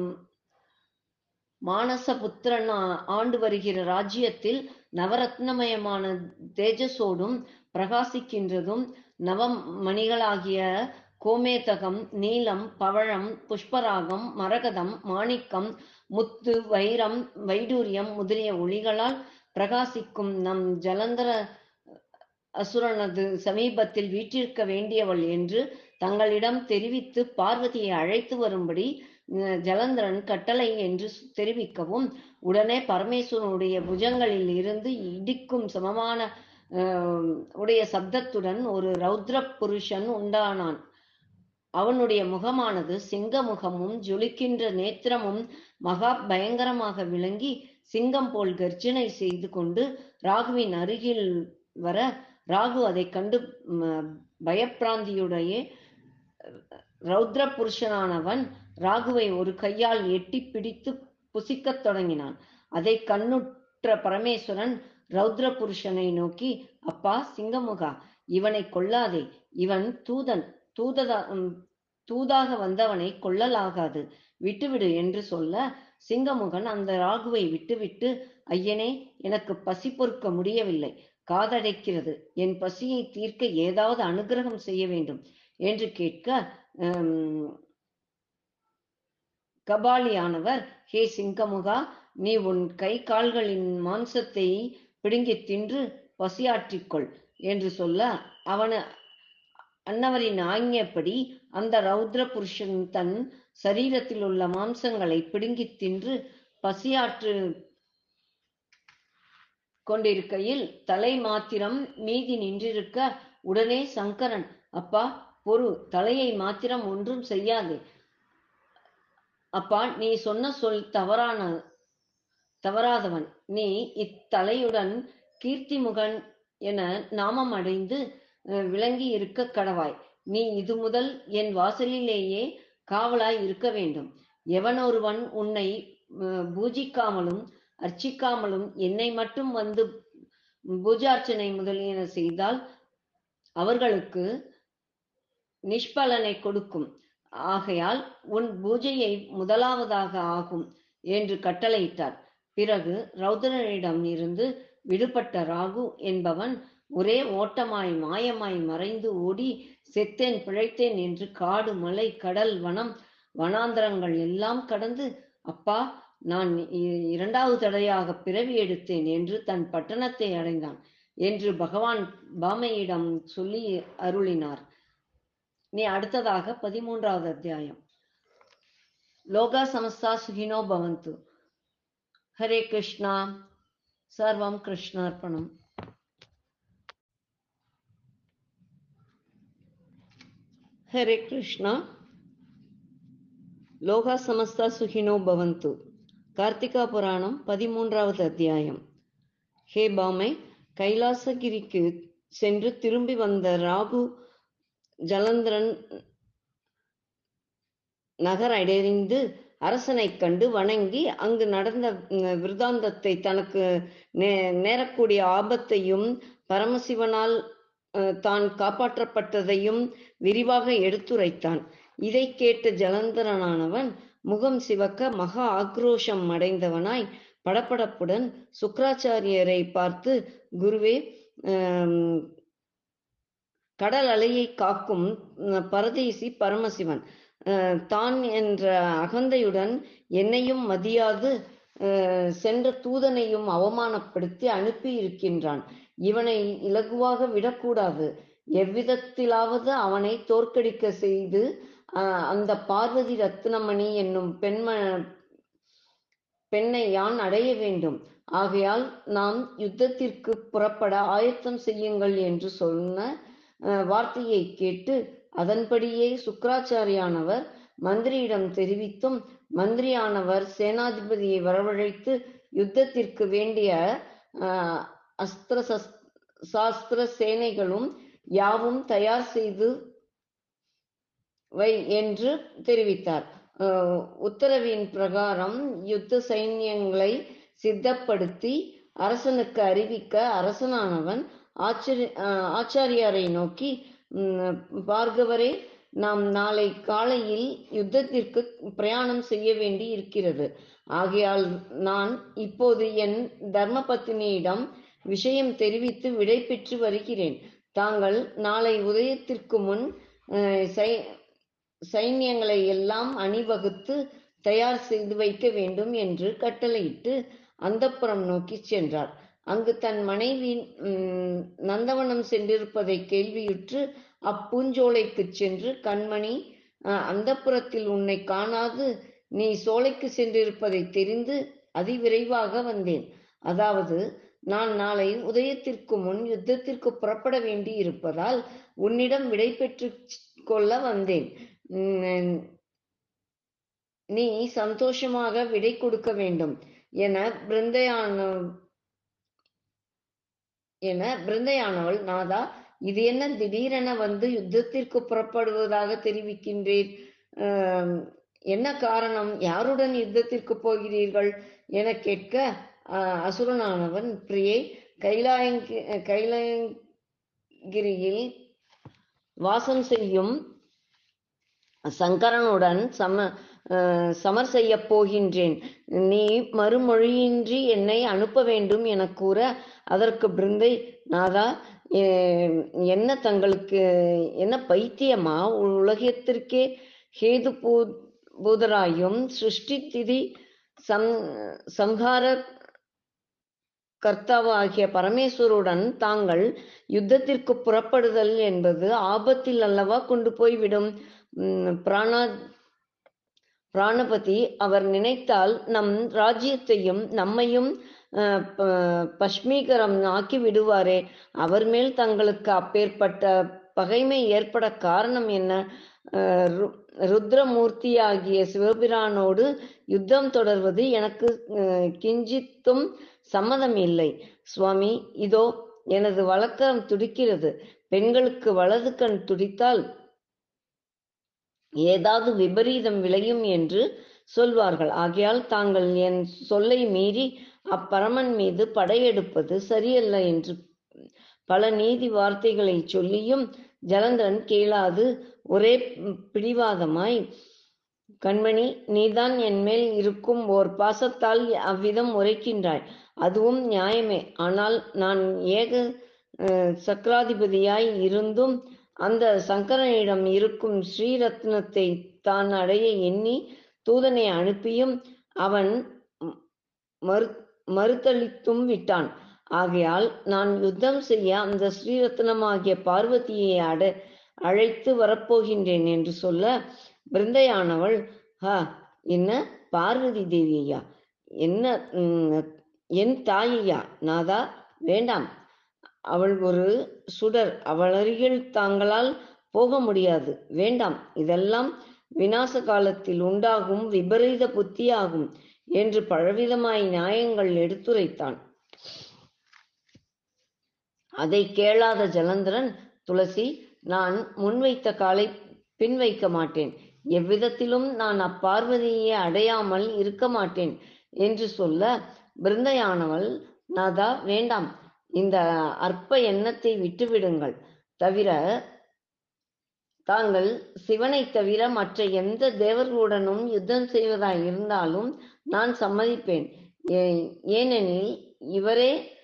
மானச புத்திரன் ஆண்டு வருகிற ராஜ்யத்தில் நவரத்னமயமான தேஜஸோடும் பிரகாசிக்கின்றதும் நவமணிகளாகிய கோமேதகம் நீலம் பவழம் புஷ்பராகம் மரகதம் மாணிக்கம் முத்து வைரம் வைடூரியம் முதலிய ஒளிகளால் பிரகாசிக்கும் நம் ஜலந்தர அசுரனது சமீபத்தில் வீற்றிருக்க வேண்டியவள் என்று தங்களிடம் தெரிவித்து பார்வதியை அழைத்து வரும்படி ஜலந்தரன் கட்டளை என்று தெரிவிக்கவும் உடனே பரமேஸ்வரனுடைய புஜங்களில் இருந்து இடிக்கும் சமமான உடைய சப்தத்துடன் ஒரு ரௌத்ர புருஷன் உண்டானான். அவனுடைய முகமானது சிங்க முகமும் ஜொலிக்கின்ற நேத்திரமும் மகா பயங்கரமாக விளங்கி சிங்கம் போல் கர்ஜனை செய்து கொண்டு ராகுவின் அருகில் வர ராகு அதை கண்டு பயப்பிராந்தியுடைய ரௌத்ர புருஷனானவன் ராகுவை ஒரு கையால் எட்டி பிடித்து புசிக்கத் தொடங்கினான். அதை கண்ணுற்ற பரமேஸ்வரன் ரௌத்ர புருஷனை நோக்கி அப்பா சிங்கமுகா இவனை கொல்லாதே. இவன் தூதன் தூததா தூதாக வந்தவனை கொல்லலாகாது விட்டுவிடு என்று சொல்ல சிங்கமுகன் அந்த ராகுவை விட்டுவிட்டு ஐயனே எனக்கு பசி பொறுக்க முடியவில்லை. காதடைக்கிறது. என் பசியை தீர்க்க ஏதாவது அனுகிரகம் செய்ய வேண்டும் என்று கேட்க கபாலியானவர் ஹே சிங்கமுகா நீ உன் கை கால்களின் மாம்சத்தை பிடுங்கித் தின்று பசியாற்றிக்கொள் என்று சொல்ல அவன அன்னவரின் ஆజ్ఞப்படி அந்த ரௌத்ர புருஷன் தன் சரீரத்தில் உள்ள மாம்சங்களை பிடுங்கித் தின்று பசியாற்று கொண்டிருக்கையில் தலை மாத்திரம் மீதி நின்றிருக்க உடனே சங்கரன் அப்பா பொறு தலையை மாத்திரம் ஒன்றும் செய்யாதே. அப்பா நீ சொன்ன சொல் தவறான தவறாதவன். நீ இத்தலையுடன் கீர்த்திமுகன் என நாமம் அடைந்து விளங்கி இருக்க கடவாய். நீ இது முதல் என் வாசலிலேயே காவலாய் இருக்க வேண்டும். எவனொருவன் உன்னை பூஜிக்காமலும் அர்ச்சிக்காமலும் என்னை மட்டும் வந்து பூஜார்ச்சனை முதலியன செய்தால் அவர்களுக்கு நிஷ்பலனை கொடுக்கும். ஆகையால் உன் பூஜையை முதலாவதாக ஆகும் என்று கட்டளையிட்டார். பிறகு ரௌதரனிடம் இருந்து விடுபட்ட ராகு என்பவன் ஒரே ஓட்டமாய் மாயமாய் மறைந்து ஓடி செத்தேன் பிழைத்தேன் என்று காடு மலை கடல் வனம் வனாந்தரங்கள் எல்லாம் கடந்து அப்பா நான் இ- இரண்டாவது தடையாக பிறவி எடுத்தேன் என்று தன் பட்டணத்தை அடைந்தான் என்று பகவான் பாமையிடம் சொல்லி அருளினார். நீ அடுத்ததாக பதிமூன்றாவது அத்தியாயம். லோகா சமஸ்தா சுகினோ பவந்து. ஹரே கிருஷ்ணா. சர்வம் கிருஷ்ணார்ப்பணம் ஹரே கிருஷ்ணா லோகா சமஸ்தா சுகினோ பவந்து கார்த்திகா புராணம் பதிமூன்றாவது அத்தியாயம் ஹே பாமை கைலாசகிரிக்கு சென்று திரும்பி வந்த ராகு ஜலந்திரன் நகர் அடைந்து அரசனைக் கண்டு வணங்கி அங்கு நடந்த விருதாந்தத்தை தனக்கு நே நேரக்கூடிய ஆபத்தையும் பரமசிவனால் தான் காப்பாற்றப்பட்டதையும் விரிவாக எடுத்துரைத்தான். இதை கேட்ட ஜலந்தரனானவன் முகம் சிவக்க மகா ஆக்ரோஷம் அடைந்தவனாய் படப்படப்புடன் சுக்ராச்சாரியரை பார்த்து குருவே கடல் அலையை காக்கும் பரதேசி பரமசிவன் அஹ், தான் என்ற அகந்தையுடன் என்னையும் மதியாது அஹ், சென்ற தூதனையும் அவமானப்படுத்தி அனுப்பி இருக்கின்றான் இவனை இலகுவாக விடக்கூடாது. எவ்விதத்திலாவது அவனை தோற்கடிக்க செய்து அந்த பார்வதி ரத்னமணி என்னும் பெண்ம பெண்ணை யான் அடைய வேண்டும்? ஆகையால் நாம் யுத்தத்திற்கு புறப்பட ஆயத்தம் செய்யுங்கள் என்று சொன்ன வார்த்தையை கேட்டு அதன்படியே சுக்கராச்சாரியானவர் மந்திரியிடம் தெரிவித்தும் மந்திரியானவர் சேனாதிபதியை வரவழைத்து யுத்தத்திற்கு வேண்டிய அஸ்திர சஸ்- சாஸ்திர சேனைகளும் யாவும் தயார் செய்து வை என்று தெரிவித்தார். உத்தரவின் பிரகாரம் யுத்த சைன்யங்களை சித்தப்படுத்தி அரசனுக்கு அறிவிக்க அரசனானவன் ஆச்சரிய ஆச்சாரியாரை நோக்கி பார்கவரே நாம் நாளை காலையில் யுத்தத்திற்கு பிரயாணம் செய்ய வேண்டி இருக்கிறது ஆகையால் நான் இப்போது என் தர்மபத்தினியிடம் விஷயம் தெரிவித்து விடை பெற்று வருகிறேன். தாங்கள் நாளை உதயத்திற்கு முன் சை- சைன்யங்களை எல்லாம் அணிவகுத்து தயார் செய்து வைக்க வேண்டும் என்று கட்டளையிட்டு அந்தப்புறம் நோக்கி சென்றார். அங்கு தன் மனைவி நந்தவனம் சென்றிருப்பதை கேள்வியுற்று அப்பூஞ்சோலைக்கு சென்று கண்மணி அந்த புறத்தில் உன்னை காணாது. நீ சோலைக்கு சென்றிருப்பதை தெரிந்து அதிவிரைவாக வந்தேன். அதாவது நான் நாளை உதயத்திற்கு முன் யுத்தத்திற்கு புறப்பட வேண்டி இருப்பதால் உன்னிடம் விடை பெற்று கொள்ள வந்தேன். உம், நீ சந்தோஷமாக விடை கொடுக்க வேண்டும் என பிருந்தையான என பிருந்தையானவள் நாதா இது என்ன? திடீரென வந்து யுத்தத்திற்கு புறப்படுவதாக தெரிவிக்கின்றீர் என்ன காரணம்? யாருடன் யுத்தத்திற்கு போகிறீர்கள்? என கேட்க அசுரனானவன் பிரியை கைலாயங்கி கைலாயங்கிரியில் வாசம் செய்யும் சங்கரனுடன் சம சமர் செய்யப் போகின்றேன். நீ மறுமொழியின்றி என்னை அனுப்ப வேண்டும் என கூற அதற்கு பிருந்தை நாதா என்ன தங்களுக்கு என்ன பைத்தியமா? உலகத்திற்கே ஹேது பூ பூதராயும் சிருஷ்டி திதி சம் சம்ஹார கர்த்தாவாகிய பரமேஸ்வருடன் தாங்கள் யுத்தத்திற்கு புறப்படுதல் என்பது ஆபத்தில் அல்லவா கொண்டு போய்விடும். உம், பிராணா பிராணபதி அவர் நினைத்தால் நம் ராஜ்யத்தையும் நம்மையும் அஹ், ப- பஷ்மீகரம் ஆக்கி விடுவாரே. அவர் மேல் தங்களுக்கு அப்பேற்பட்ட பகைமை ஏற்பட காரணம் என்ன? அஹ், ரு- ருத்ரமூர்த்தியாகிய சிவபிரானோடு யுத்தம் தொடர்வது எனக்கு அஹ், கிஞ்சித்தும் சம்மதம் இல்லை. சுவாமி இதோ எனது வழக்கம் துடிக்கிறது. பெண்களுக்கு வலது கண் துடித்தால் ஏதாவது விபரீதம் விளையும் என்று சொல்வார்கள். ஆகையால் தாங்கள் என் சொல்லை மீறி அப்பரமன் மீது படையெடுப்பது சரியல்ல என்று பல நீதி வார்த்தைகளை சொல்லியும் ஜலந்தரன் கேளாது ஒரே பிடிவாதமாய் கண்மணி நீதான் என் மேல் இருக்கும் ஓர் பாசத்தால் அவ்விதம் உரைக்கின்றாய். அதுவும் நியாயமே. ஆனால் நான் ஏக சக்கராதிபதியாய் இருந்தும் அந்த சங்கரனிடம் இருக்கும் ஸ்ரீரத்னத்தை தான் அடைய எண்ணி தூதனை அனுப்பியும் அவன் மறு மறுத்தளித்தும் விட்டான். ஆகையால் நான் யுத்தம் செய்ய அந்த ஸ்ரீரத்னமாகிய பார்வதியை அட அழைத்து வரப்போகின்றேன் என்று சொல்ல பிருந்தையானவள் ஹா என்ன? பார்வதி தேவியா என்ன என் தாயையா? நாதா வேண்டாம். அவள் ஒரு சுடர். அவள் அருகில் தாங்களால் போக முடியாது. வேண்டாம். இதெல்லாம் விநாச காலத்தில் உண்டாகும் விபரீத புத்தியாகும் என்று பலவிதமாய் நியாயங்கள் எடுத்துரைத்தான். அதை கேளாத ஜலந்தரன் துளசி நான் முன்வைத்த காலை பின் வைக்க மாட்டேன். எவ்விதத்திலும் நான் அப்பார்வதியை அடையாமல் இருக்க மாட்டேன் என்று சொல்ல பிருந்தையானவள் நாதா வேண்டாம். இந்த அற்ப எண்ணத்தை விட்டுவிடுங்கள். தவிர தாங்கள் சிவனை தவிர மற்ற எந்த தேவர்களுடனும் யுத்தம் செய்வதாய் இருந்தாலும் நான் சம்மதிப்பேன். ஏ- ஏனெனில் இவரே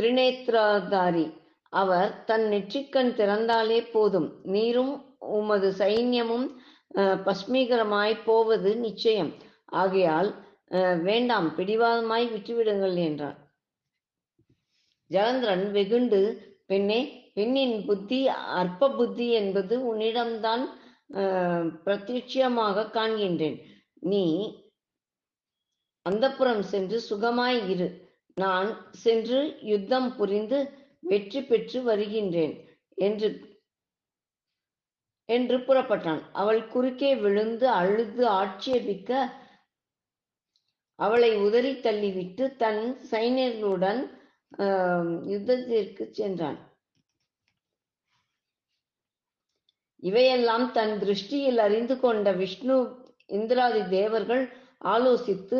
திரிநேத்ராதாரி அவர் தன் நெற்றிக்கண் திறந்தாலே போதும். நீரும் உமது சைன்யமும் அஹ், பஸ்மீகரமாய் போவது நிச்சயம். ஆகையால் அஹ், வேண்டாம் பிடிவாதமாய் விட்டுவிடுங்கள் என்றார். ஜலந்திரன் வெகுண்டு பெண்ணே பெண்ணின் புத்தி அற்ப புத்தி என்பது உன்னிடம்தான் அஹ், காண்கின்றேன். நீ அந்தப்புறம் சென்று சுகமாய் இரு. நான் சென்று யுத்தம் புரிந்து வெற்றி பெற்று வருகின்றேன் என்று என்று புறப்பட்டான். அவள் குறுக்கே விழுந்து அழுது ஆட்சேபிக்க அவளை உதறி தள்ளிவிட்டு தன் சைனியர்களுடன் ஆஹ், யுத்தத்திற்கு சென்றான். இவையெல்லாம் தன் திருஷ்டியில் அறிந்து கொண்ட விஷ்ணு இந்திராதி தேவர்கள் ஆலோசித்து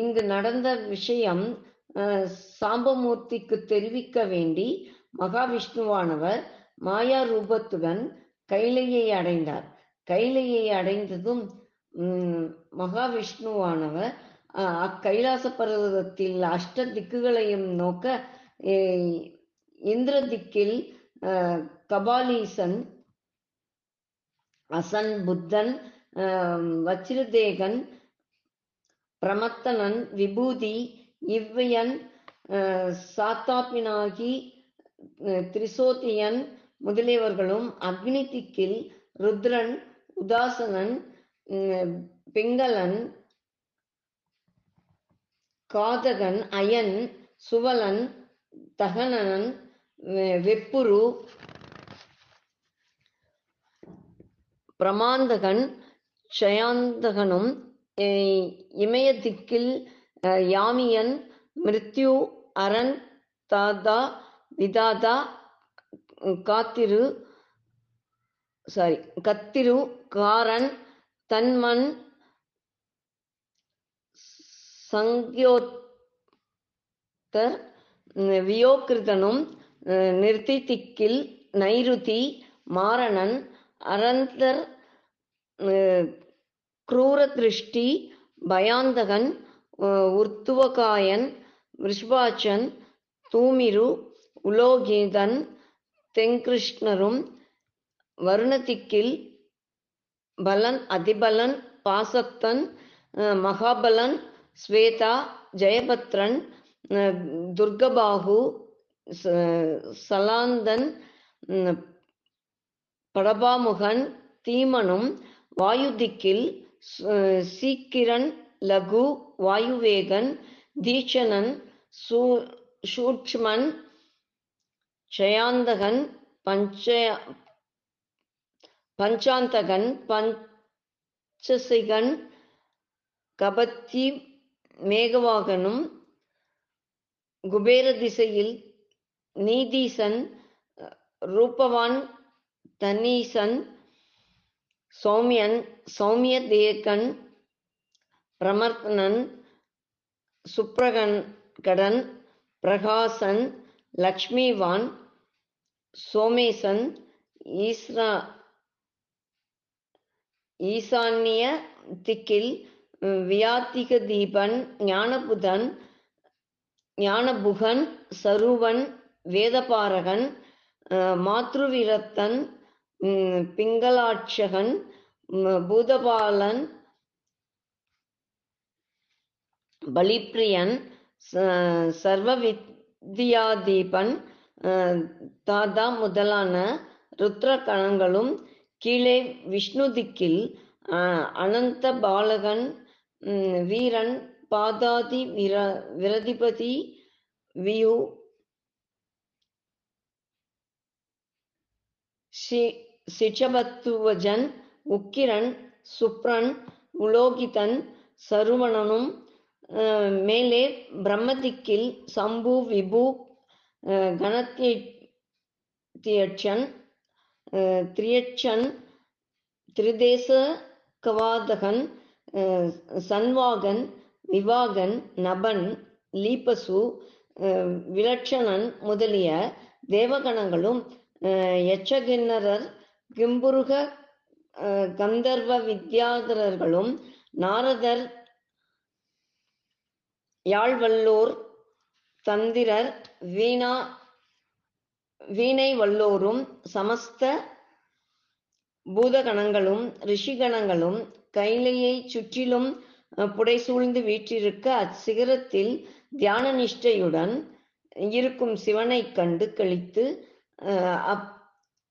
இங்கு நடந்த விஷயம் அஹ், சாம்பமூர்த்திக்கு தெரிவிக்க வேண்டி மகாவிஷ்ணுவானவர் மாயா ரூபத்துடன் கைலையை அடைந்தார். கைலையை அடைந்ததும் உம், மகாவிஷ்ணுவானவர் அக்கைலாச பர்வதத்தில் அஷ்ட திக்குகளையும் நோக்க இந்திர திக்கில் கபாலீசன் அசன் புத்தன் வச்சிரதேகன் பிரமத்தனன் விபூதி இவ்வையன் சாத்தாப்பினாகி திரிசோதியன் முதலியவர்களும் அக்னி திக்கில் ருத்ரன் உதாசனன் உம், பிங்களன் காதகன் அயன் சுவலன் தகனனன் வெ- வெப்புரு பிரமாந்தகன் ஜயாந்தகனும் அஹ் இமய திக்கில் யாமியன் மிருத்யு அரண் தாதா விதாதா காத்திரு சாரி கத்திரு காரன் தன்மன் சங்கியோத்தர் வியோகிருதனும் நிறுத்திக்கில் நைருதி மாரணன் அரந்தர் குரூரதிருஷ்டி பயாந்தகன் உர்த்துவகாயன் ரிஷ்பாச்சன் தூமிரு உலோகிதன் தெங்கிருஷ்ணரும் வருணதிக்கில் பலன் அதிபலன் பாசத்தன் மகாபலன் ஸ்வேதா ஜெயபத்ரன் துர்கபாகு ச- சலாந்தன் படபாமுகன் தீமனும் வாயுதிக்கில் சு- சீக்கிரன் லகு வாயுவேகன் தீட்சணன் சூ- சூட்ச்மன் ஜயாந்தகன் பஞ்ச பஞ்சாந்தகன் பஞ்சசிகன் கபத்தி மேகவாகனும் குபேர திசையில் நீதீசன் ரூபவான் தனீசன் சௌமியன் சௌமிய தேகன் பிரமர்த்தனன் சுப்ரகன் கடன் பிரகாசன் லக்ஷ்மிவான் சோமேசன் ஈஸ்ரா ஈசான்ய திக்கில் வியாத்திக தீபன் ஞானபுதன் ஞானபுகன் சருவன் வேதபாரகன் மாத்ருவிரத்தன் பிங்களாட்சகன் பூதபாலன் பலிப்ரியன் ச- வித்யாதீபன் தாதா முதலான ருத்ர கணங்களும் கீழே விஷ்ணு திக்கில் அனந்த பாலகன் வீரன் பாதாதி விர விரதிபதி வியு ஷி- சிஷபத்துவஜன் உக்கிரன் சுப்ரன் உலோகிதன் சருவணனும் மேலே பிரம்மதிக்கில் சம்பு விபு கணத்தியட்சன் திரியட்சன் திரிதேச கவாதகன் சன்வாகன் விவாகன் நபன் லீபசு விலட்சணன் முதலிய தேவகணங்களும் யட்சகிண்ணரர் கிம்புருக கந்தர்வ வித்யாதரர்களும் நாரதர் யாழ்வல்லோர் தந்திரர் வீணா வீணை வல்லோரும் சமஸ்த பூதகணங்களும் ரிஷிகணங்களும் கைலையை சுற்றிலும் புடைசூழ்ந்து வீற்றிருக்க அச்சிகரத்தில் தியான நிஷ்டையுடன் இருக்கும் சிவனைக் கண்டு கழித்து அஹ், அப்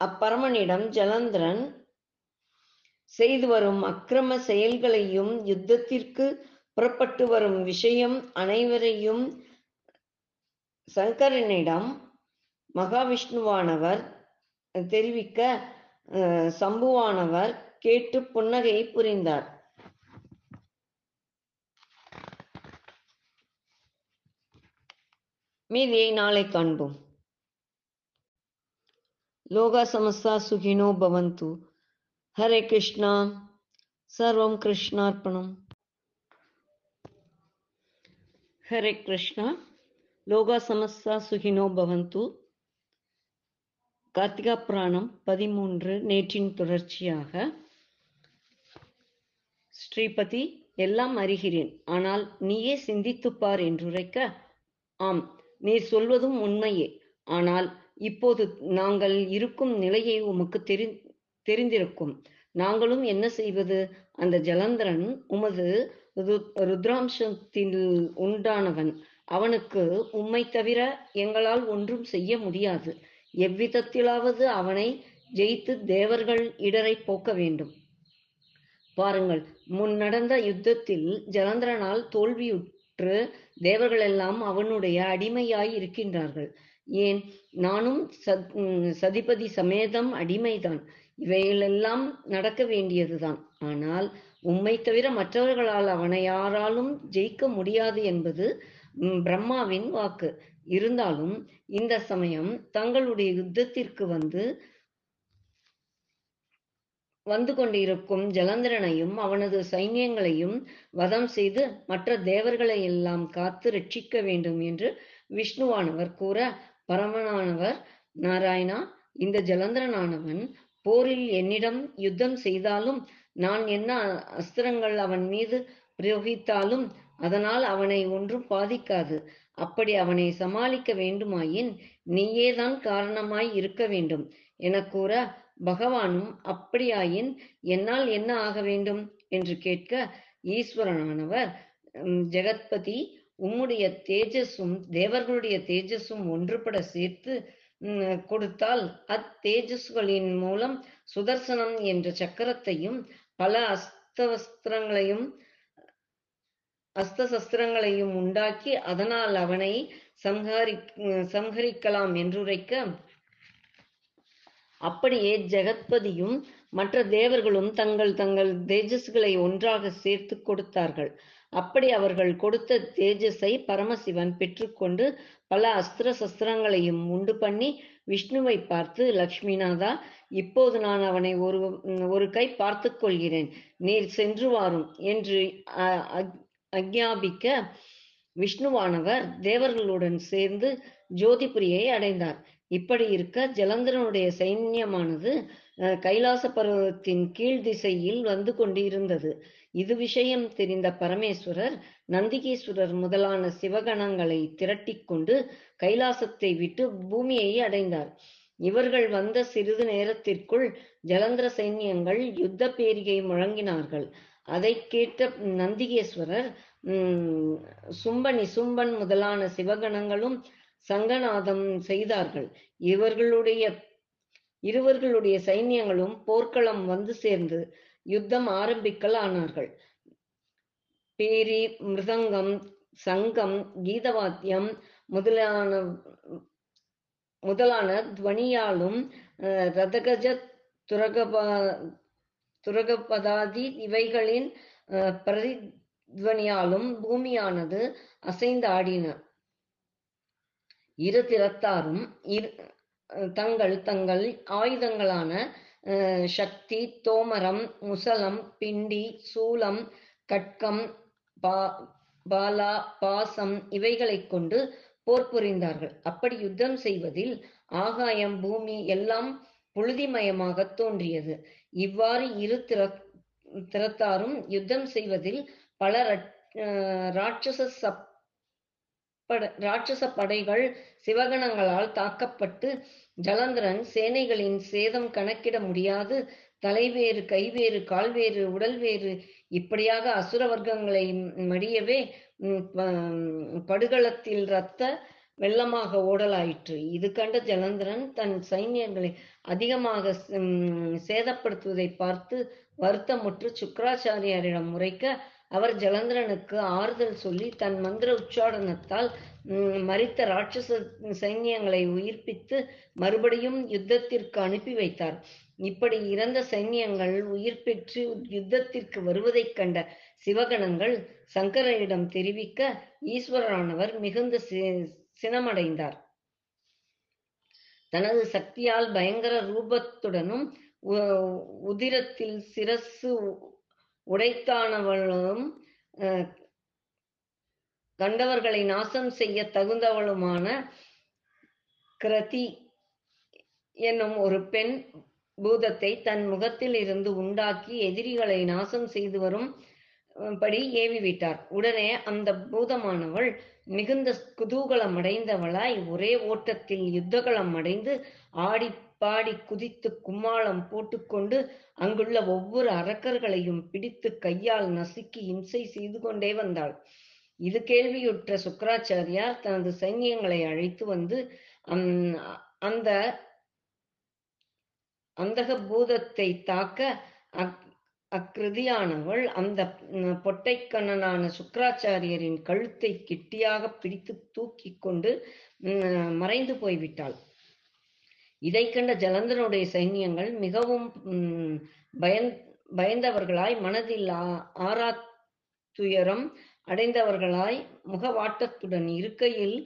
அப்பரமனிடம் ஜலந்திரன் செய்து வரும் அக்கிரம செயல்களையும் யுத்தத்திற்கு புறப்பட்டு வரும் விஷயம் அனைவரையும் சங்கரனிடம் மகாவிஷ்ணுவானவர் தெரிவிக்க சம்புவானவர் கேட்டு புன்னகையை புரிந்தார். மீதியை நாளை காண்போம். லோகா சமஸ்தா சுகினோ பவந்து. ஹரே கிருஷ்ணா. சர்வம் கிருஷ்ணார்ப்பணம். ஹரே கிருஷ்ணா லோகா சமஸ்தா சுகினோ பவந்து கார்த்திகா புராணம் பதிமூன்று நேற்றின் தொடர்ச்சியாக ஸ்ரீபதி எல்லாம் அறிகிறேன் ஆனால் நீயே சிந்தித்துப்பார் என்றுரைக்க ஆம் நீர் சொல்வதும் உண்மையே ஆனால் இப்போது நாங்கள் இருக்கும் நிலையை உமக்கு தெரி தெரிந்திருக்கும். நாங்களும் என்ன செய்வது? அந்த ஜலந்தரன் உமது ருத்ராம்சத்தில் உண்டானவன். அவனுக்கு உம்மை தவிர எங்களால் ஒன்றும் செய்ய முடியாது. எவ்விதத்திலாவது அவனை ஜெயித்து தேவர்கள் இடரை போக்க வேண்டும். பாருங்கள் முன் நடந்த யுத்தத்தில் ஜலந்திரனால் தோல்வியுற்று தேவர்கள் எல்லாம் அவனுடைய அடிமையாய் இருக்கின்றார்கள். ஏன்? நானும் சத் சதிபதி சமேதம் அடிமைதான். இவைகளெல்லாம் நடக்க வேண்டியதுதான். ஆனால் உம்மை தவிர மற்றவர்களால் அவனை யாராலும் ஜெயிக்க முடியாது என்பது பிரம்மாவின் வாக்கு. இருந்தாலும் இந்த சமயம் தங்களுடைய யுத்தத்திற்கு வந்து வந்து கொண்டிருக்கும் ஜலந்திரனையும் அவனது சைன்யங்களையும் வதம் செய்து மற்ற தேவர்களை எல்லாம் காத்து ரட்சிக்க வேண்டும் என்று விஷ்ணுவானவர் கூற பரமனானவர் நாராயணா இந்த ஜலந்திரனானவன் போரில் என்னிடம் யுத்தம் செய்தாலும் நான் என்ன அஸ்திரங்கள் அவன் மீது பிரயோகித்தாலும் அதனால் அவனை ஒன்றும் பாதிக்காது. அப்படி அவனை சமாளிக்க வேண்டுமாயின் நீயேதான் காரணமாய் இருக்க வேண்டும். என கூற பகவானும் அப்படியாயின் என்னால் என்ன ஆக வேண்டும் என்று கேட்க ஈஸ்வரனானவர் "உம், ஜெகத்பதி உம்முடைய தேஜஸும் தேவர்களுடைய தேஜஸும் ஒன்றுபட சேர்த்து உம், கொடுத்தால் அத்தேஜஸ்களின் மூலம் சுதர்சனம் என்ற சக்கரத்தையும் பல அஸ்தவஸ்திரங்களையும் அஸ்தசஸ்திரங்களையும் உண்டாக்கி அதனால் அவனை சம்ஹாரி சம்ஹரிக்கலாம் என்றுரைக்க அப்படியே ஜெகத்பதியும் மற்ற தேவர்களும் தங்கள் தங்கள் தேஜஸ்களை ஒன்றாக சேர்த்து கொடுத்தார்கள். அப்படி அவர்கள் கொடுத்த தேஜஸை பரமசிவன் பெற்றுக்கொண்டு பல அஸ்திர சஸ்திரங்களையும் உண்டு பண்ணி விஷ்ணுவை பார்த்து லக்ஷ்மிநாதா இப்போது நான் அவனை ஒரு ஒரு கை பார்த்து கொள்கிறேன். நீர் சென்று வாரும் என்று அ- அக்- அக்ஞாபிக்க விஷ்ணுவானவர் தேவர்களுடன் சேர்ந்து ஜோதிபுரியை அடைந்தார். இப்படி இருக்க ஜலந்தரனுடைய சைன்யமானது அஹ், கைலாச பருவத்தின் கீழ் திசையில் வந்து கொண்டிருந்தது. இது விஷயம் தெரிந்த பரமேஸ்வரர் நந்திகேஸ்வரர் முதலான சிவகணங்களை திரட்டிக் கொண்டு கைலாசத்தை விட்டு பூமியை அடைந்தார். இவர்கள் வந்த சிறிது நேரத்திற்குள் ஜலந்திர சைன்யங்கள் யுத்த பேரிகை முழங்கினார்கள். அதை கேட்ட நந்திகேஸ்வரர் உம், சும்பன் முதலான சிவகணங்களும் சங்கநாதம் செய்தார்கள். இவர்களுடைய இருவர்களுடைய சைன்யங்களும் போர்க்களம் வந்து சேர்ந்து யுத்தம் ஆரம்பிக்கல் ஆனார்கள். பேரி மிருதங்கம் சங்கம் கீதவாத்தியம் முதலான முதலான துவனியாலும் அஹ், ரதகஜ துரகபா துரகபதாதி இவைகளின் அஹ், பிரதித்வனியாலும் பூமியானது அசைந்து ஆடின இரு திறத்தாரும் இரு தங்கள் தங்கள் ஆயுதங்களான சக்தி தோமரம் முசலம் பிண்டி சூலம் கட்கம் பா பாலா பாசம் இவைகளைக் கொண்டு போர் புரிந்தார்கள். அப்படி யுத்தம் செய்வதில் ஆகாயம் பூமி எல்லாம் புழுதிமயமாக தோன்றியது. இவ்வாறு இரு திற திறத்தாரும் யுத்தம் செய்வதில் பல அஹ் ராட்சச சப் பட- ராட்சச படைகள் சிவகணங்களால் தாக்கப்பட்டு ஜலந்திரன் சேனைகளின் சேதம் கணக்கிட முடியாது. தலைவேறு கைவேறு கால்வேறு உடல்வேறு இப்படியாக அசுர வர்க்கங்களை மடியவே படுகளத்தில் இரத்த வெள்ளமாக ஓடலாயிற்று. இது கண்ட ஜலந்திரன் தன் சைன்யங்களை அதிகமாக சேதப்படுத்துவதை பார்த்து வருத்தமுற்று சுக்கராச்சாரியாரிடம் முறைக்க அவர் ஜலந்திரனுக்கு ஆறுதல் சொல்லி தன் மந்திர உச்சாடனத்தால் மறித்த ராட்சச சைன்யங்களை உயிர்ப்பித்து மறுபடியும் யுத்தத்திற்கு அனுப்பி வைத்தார். இப்படி இறந்த சைன்யங்கள் உயிர் பெற்று யுத்தத்திற்கு வருவதைக் கண்ட சிவகணங்கள் சங்கரரிடம் தெரிவிக்க ஈஸ்வரரானவர் மிகுந்த சி- சினமடைந்தார். தனது சக்தியால் பயங்கர ரூபத்துடனும் உ- உதிரத்தில் சிரசு உடைத்தானவளும் கண்டவர்களை நாசம் செய்ய தகுந்தவளுமான கிரதி என்னும் ஒரு பெண் பூதத்தை தன் முகத்தில் இருந்து உண்டாக்கி எதிரிகளை நாசம் செய்து வரும் படி ஏவிவிட்டார். உடனே அந்த பூதமானவள் மிகுந்த குதூகலம் அடைந்தவளாய் ஒரே ஓட்டத்தில் யுத்தகளம் அடைந்து ஆடி பாடி குதித்து கும்மாளம் போட்டுக்கொண்டு அங்குள்ள ஒவ்வொரு அரக்கர்களையும் பிடித்து கையால் நசுக்கி இம்சை செய்து கொண்டே வந்தாள். இது கேள்வியுற்ற சுக்கராச்சாரியார் தனது சைன்யங்களை அழைத்து வந்து அம், அந்த அந்தக பூதத்தை தாக்க அக் அக்கிருதியானவள் அந்த பொட்டைக்கண்ணனான சுக்கராச்சாரியரின் கழுத்தை கெட்டியாக பிடித்து தூக்கி கொண்டு மறைந்து போய்விட்டாள். இதை கண்ட ஜலந்தனுடைய சைன்யங்கள் மிகவும் பயந் பயந்தவர்களாய் மனதில் ஆ- ஆறா துயரம் அடைந்தவர்களாய் முகவாட்டத்துடன் இருக்கையில்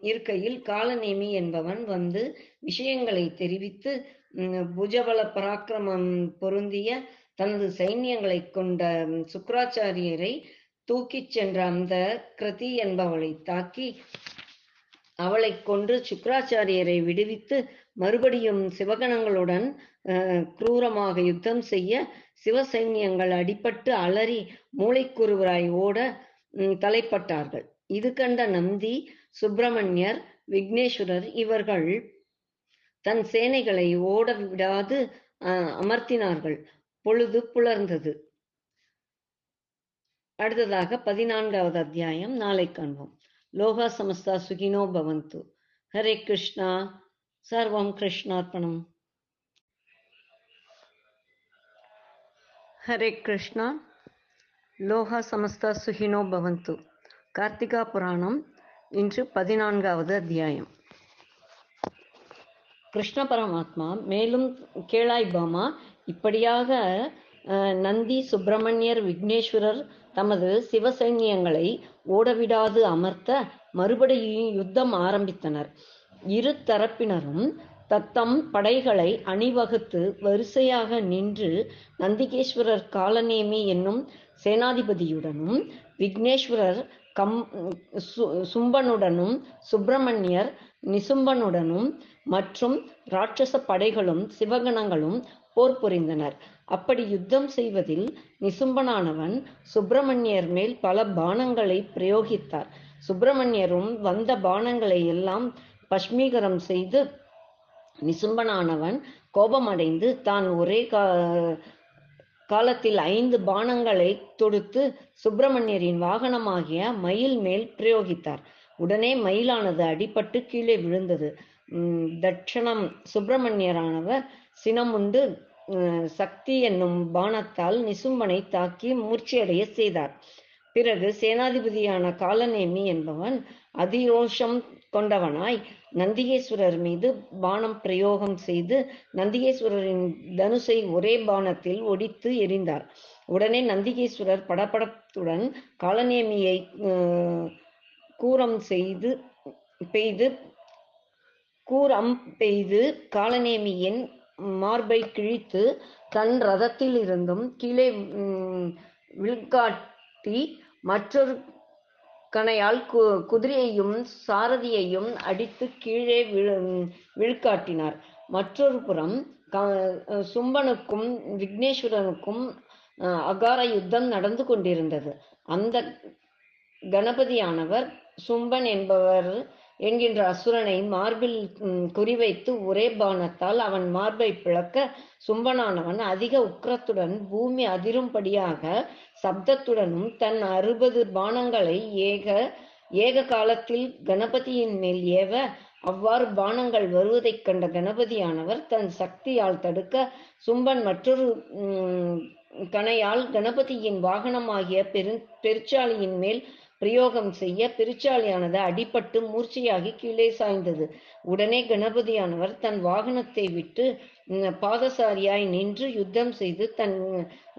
இருக்கையில் காலநேமி என்பவன் வந்து விஷயங்களை தெரிவித்து புஜபல பராக்கிரமம் பொருந்திய தனது சைன்யங்களைக் கொண்ட சுக்கராச்சாரியரை சுக்ராச்சாரியரை தூக்கிச் சென்ற அந்த கிருதி என்பவளை தாக்கி அவளைக் கொன்று சுக்ராச்சாரியரை விடுவித்து மறுபடியும் சிவகணங்களுடன் குரூரமாக யுத்தம் செய்ய சிவசைன்யங்கள் அடிபட்டு அலறி மூளைக்குருவராய் ஓட தலைப்பட்டார்கள். இது கண்ட நந்தி சுப்பிரமணியர் விக்னேஸ்வரர் இவர்கள் தன் சேனைகளை ஓட விடாது அஹ், அமர்த்தினார்கள். பொழுது புலர்ந்தது. அடுத்ததாக பதினான்காவது அத்தியாயம். நாளை காண்போம். லோகா சமஸ்தா சுகினோ பவந்து. ஹரே கிருஷ்ணா. சர்வம் கிருஷ்ணார்ப்பணம் ஹரே கிருஷ்ணா லோகா சமஸ்தா சுகினோ பவந்து கார்த்திகா புராணம் இன்று பதினான்காவது அத்தியாயம் கிருஷ்ண பரமாத்மா மேலும் கேளாய் பாமா இப்படியாக நந்தி சுப்பிரமணியர் விக்னேஸ்வரர் தமது சிவசைன்யங்களை ஓடவிடாது அமர்த்த மறுபடியும் யுத்தம் ஆரம்பித்தனர் இரு தரப்பினரும் தத்தம் படைகளை அணிவகுத்து வரிசையாக நின்று நந்திகேஸ்வரர் காலநேமி என்னும் சேனாதிபதியுடனும் விக்னேஸ்வரர் கம் சு- சும்பனுடனும் சுப்பிரமணியர் நிசும்பனுடனும் மற்றும் ராட்சச படைகளும் சிவகணங்களும் போர் புரிந்தனர். அப்படி யுத்தம் செய்வதில் நிசும்பனானவன் சுப்பிரமணியர் மேல் பல பானங்களை பிரயோகித்தார். சுப்பிரமணியரும் வந்த பானங்களை எல்லாம் பஷ்மீகரம் செய்து நிசும்பனானவன் கோபமடைந்து தான் ஒரே கா காலத்தில் ஐந்து பானங்களை தொடுத்து சுப்பிரமணியரின் வாகனமாகிய மயில் மேல் பிரயோகித்தார். உடனே மயிலானது அடிபட்டு கீழே விழுந்தது. தட்சணம் சுப்பிரமணியரானவர் சினமுண்டு சக்தி என்னும் பானத்தால் நிசும்பனை தாக்கி மூர்ச்சியடைய செய்தார். பிறகு சேனாதிபதியான காலநேமி என்பவன் அதிரோஷம் கொண்டவனாய் நந்திகேஸ்வரர் மீது பானம் பிரயோகம் செய்து நந்திகேஸ்வரரின் தனுசை ஒரே பானத்தில் ஒடித்து எரிந்தார். உடனே நந்திகேஸ்வரர் படபடத்துடன் காலநேமியை கூரம் செய்து பெய்து கூரம் பெய்து காலநேமியின் மார்பை கிழித்து தன் ரதத்தில் இருந்தும் கீழே விழுக்காட்டி மற்றொரு கணையால் கு குதிரையையும் சாரதியையும் அடித்து கீழே விழு விழுக்காட்டினார். மற்றொரு புறம் க- சும்பனுக்கும் விக்னேஸ்வரனுக்கும் அகார யுத்தம் நடந்து கொண்டிருந்தது. அந்த கணபதியானவர் சும்பன் என்பவர் என்கின்ற அசுரனை மார்பில் குறிவைத்து ஒரே பானத்தால் அவன் மார்பை பிளக்க சும்பனானவன் அதிக உக்கிரத்துடன் பூமி அதிரும்படியாக சப்தத்துடனும் தன் அறுபது பானங்களை ஏக ஏக காலத்தில் கணபதியின் மேல் ஏவ அவ்வாறு பானங்கள் வருவதைக் கண்ட கணபதியானவர் தன் சக்தியால் தடுக்க சும்பன் மற்றொரு கணையால் கணபதியின் வாகனமாகிய பெரு பெருச்சாலியின் மேல் பிரயோகம் செய்ய பெருச்சாளியானது அடிபட்டு மூர்ச்சையாகி கீழே சாய்ந்தது. உடனே கணபதியானவர் தன் வாகனத்தை விட்டு பாதசாரியாய் நின்று யுத்தம் செய்து தன்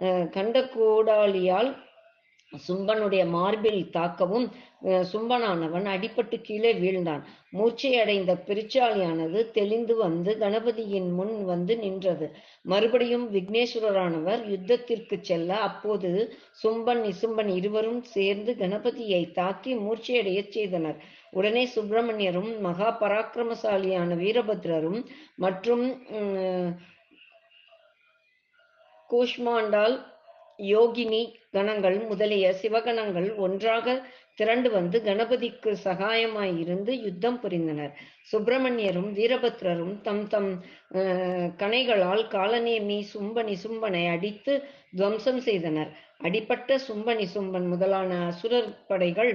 அஹ், கண்ட கோடாலியால் சும்பனுடைய மார்பில் தாக்கவும் சும்பனானவன் அடிபட்டு கீழே வீழ்ந்தான். மூச்சை அடைந்த பெருச்சாளியானது தெளிந்து வந்து கணபதியின் முன் வந்து நின்றது. மறுபடியும் விக்னேஸ்வரரானவர் யுத்தத்திற்கு செல்ல அப்போது சும்பன் நிசும்பன் இருவரும் சேர்ந்து கணபதியை தாக்கி மூர்ச்சையடையச் செய்தனர். உடனே சுப்பிரமணியரும் மகா பராக்கிரமசாலியான வீரபத்ரரும் மற்றும் கூஷ்மாண்டால் யோகினி கணங்கள் முதலிய சிவகணங்கள் ஒன்றாக திரண்டு வந்து கணபதிக்கு சகாயமாய் இருந்து யுத்தம் புரிந்தனர். சுப்பிரமணியரும் வீரபத்ரரும் தம் தம் கணைகளால் காலநேமி சும்பனி சும்பனை அடித்து துவம்சம் செய்தனர். அடிப்பட்ட சும்பனி சும்பன் முதலான அசுரர் படைகள்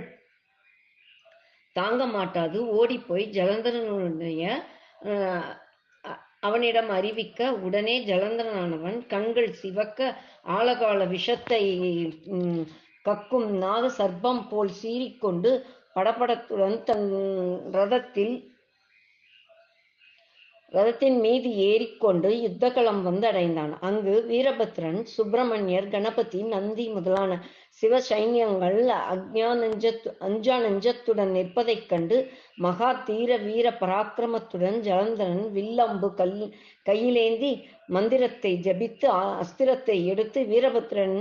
தாங்க மாட்டாது. ஓடிப்போய் ஜலந்தரனுடைய அஹ், அவனிடம் அறிவிக்க உடனே ஜலந்தரனானவன் கண்கள் சிவக்க ஆழகால விஷத்தை கக்கும் நாக சர்ப்பம் போல் சீறிக்கொண்டு படபடத்துடன் தன் ரதத்தில் ரதத்தின் மீது ஏறிக்கொண்டு யுத்தகளம் வந்தடைந்தான். அங்கு வீரபத்ரன் சுப்பிரமணியர் கணபதி நந்தி முதலான சிவ சைன்யங்கள் அக்ஞானஞ்சத்து அஞ்சானஞ்சத்துடன் நிற்பதைக் கண்டு மகா தீர வீர பராக்கிரமத்துடன் ஜலந்தரன் வில்லம்பு கல் கையிலேந்தி மந்திரத்தை ஜபித்து அ- அஸ்திரத்தை எடுத்து வீரபத்ரன்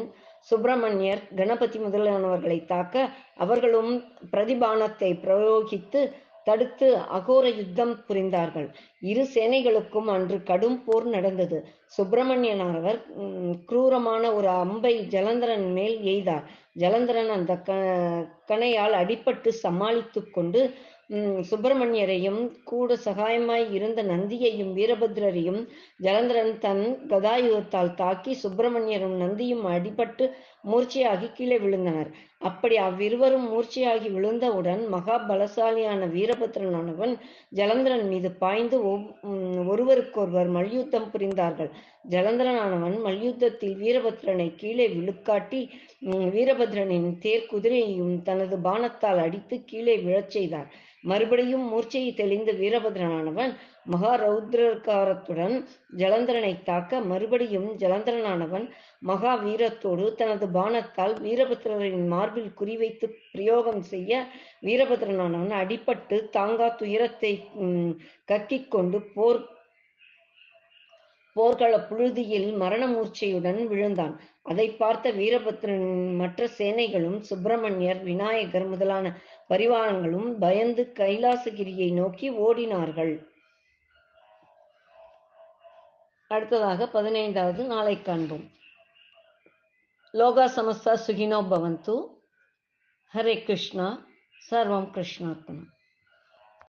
சுப்பிரமணியர் கணபதி முதலானவர்களை தாக்க அவர்களும் பிரதிபானத்தை பிரயோகித்து தடுத்து அகோர யுத்தம் புரிந்தார்கள். இரு சேனைகளுக்கும் அன்று கடும் போர் நடந்தது. சுப்பிரமணியனானவர் குரூரமான ஒரு அம்பை ஜலந்தரன் மேல் எய்தார். ஜலந்தரன் அந்த க கணையால் அடிபட்டு சமாளித்துக் கொண்டு உம், சுப்பிரமணியரையும் கூட சகாயமாய் இருந்த நந்தியையும் வீரபத்ரரையும் ஜலந்தரன் தன் கதாயுதத்தால் தாக்கி சுப்பிரமணியரும் நந்தியும் அடிபட்டு மூர்ச்சையாகி கீழே விழுந்தனர். அப்படி அவ்விருவரும் மூர்ச்சையாகி விழுந்தவுடன் மகா பலசாலியான வீரபத்ரனானவன் ஜலந்தரன் மீது பாய்ந்து ஒவ்- ஒருவருக்கொருவர் மல்யுத்தம் புரிந்தார்கள். ஜலந்தரனானவன் மல்யுத்தத்தில் வீரபத்ரனை கீழே விழுக்காட்டி வீரபத்ரனின் தேர் குதிரையையும் தனது பானத்தால் அடித்து கீழே விழச் செய்தார். மறுபடியும் மூர்ச்சையை தெளிந்த வீரபத்ரனானவன் மகாரௌத்ரகாரத்துடன் ஜலந்தரனை தாக்க மறுபடியும் ஜலந்தரனானவன் மகா வீரத்தோடு தனது பானத்தால் வீரபத்ரரின் மார்பில் குறிவைத்து பிரயோகம் செய்ய வீரபத்ரனானவன் அடிபட்டு தாங்கா துயரத்தை கக்கிக் கொண்டு போர் போர்கள புழுதியில் மரண மூர்ச்சையுடன் விழுந்தான். அதை பார்த்த வீரபத்ரன் மற்ற சேனைகளும் சுப்பிரமணியர் விநாயகர் முதலான பரிவாரங்களும் பயந்து கைலாசகிரியை நோக்கி ஓடினார்கள். அடுத்ததாக பதினைந்தாவது நாளை காண்போம். லோகா சமஸ்தா சுகினோ பவந்து. ஹரே கிருஷ்ணா. சர்வம் கிருஷ்ணார்ப்பணம்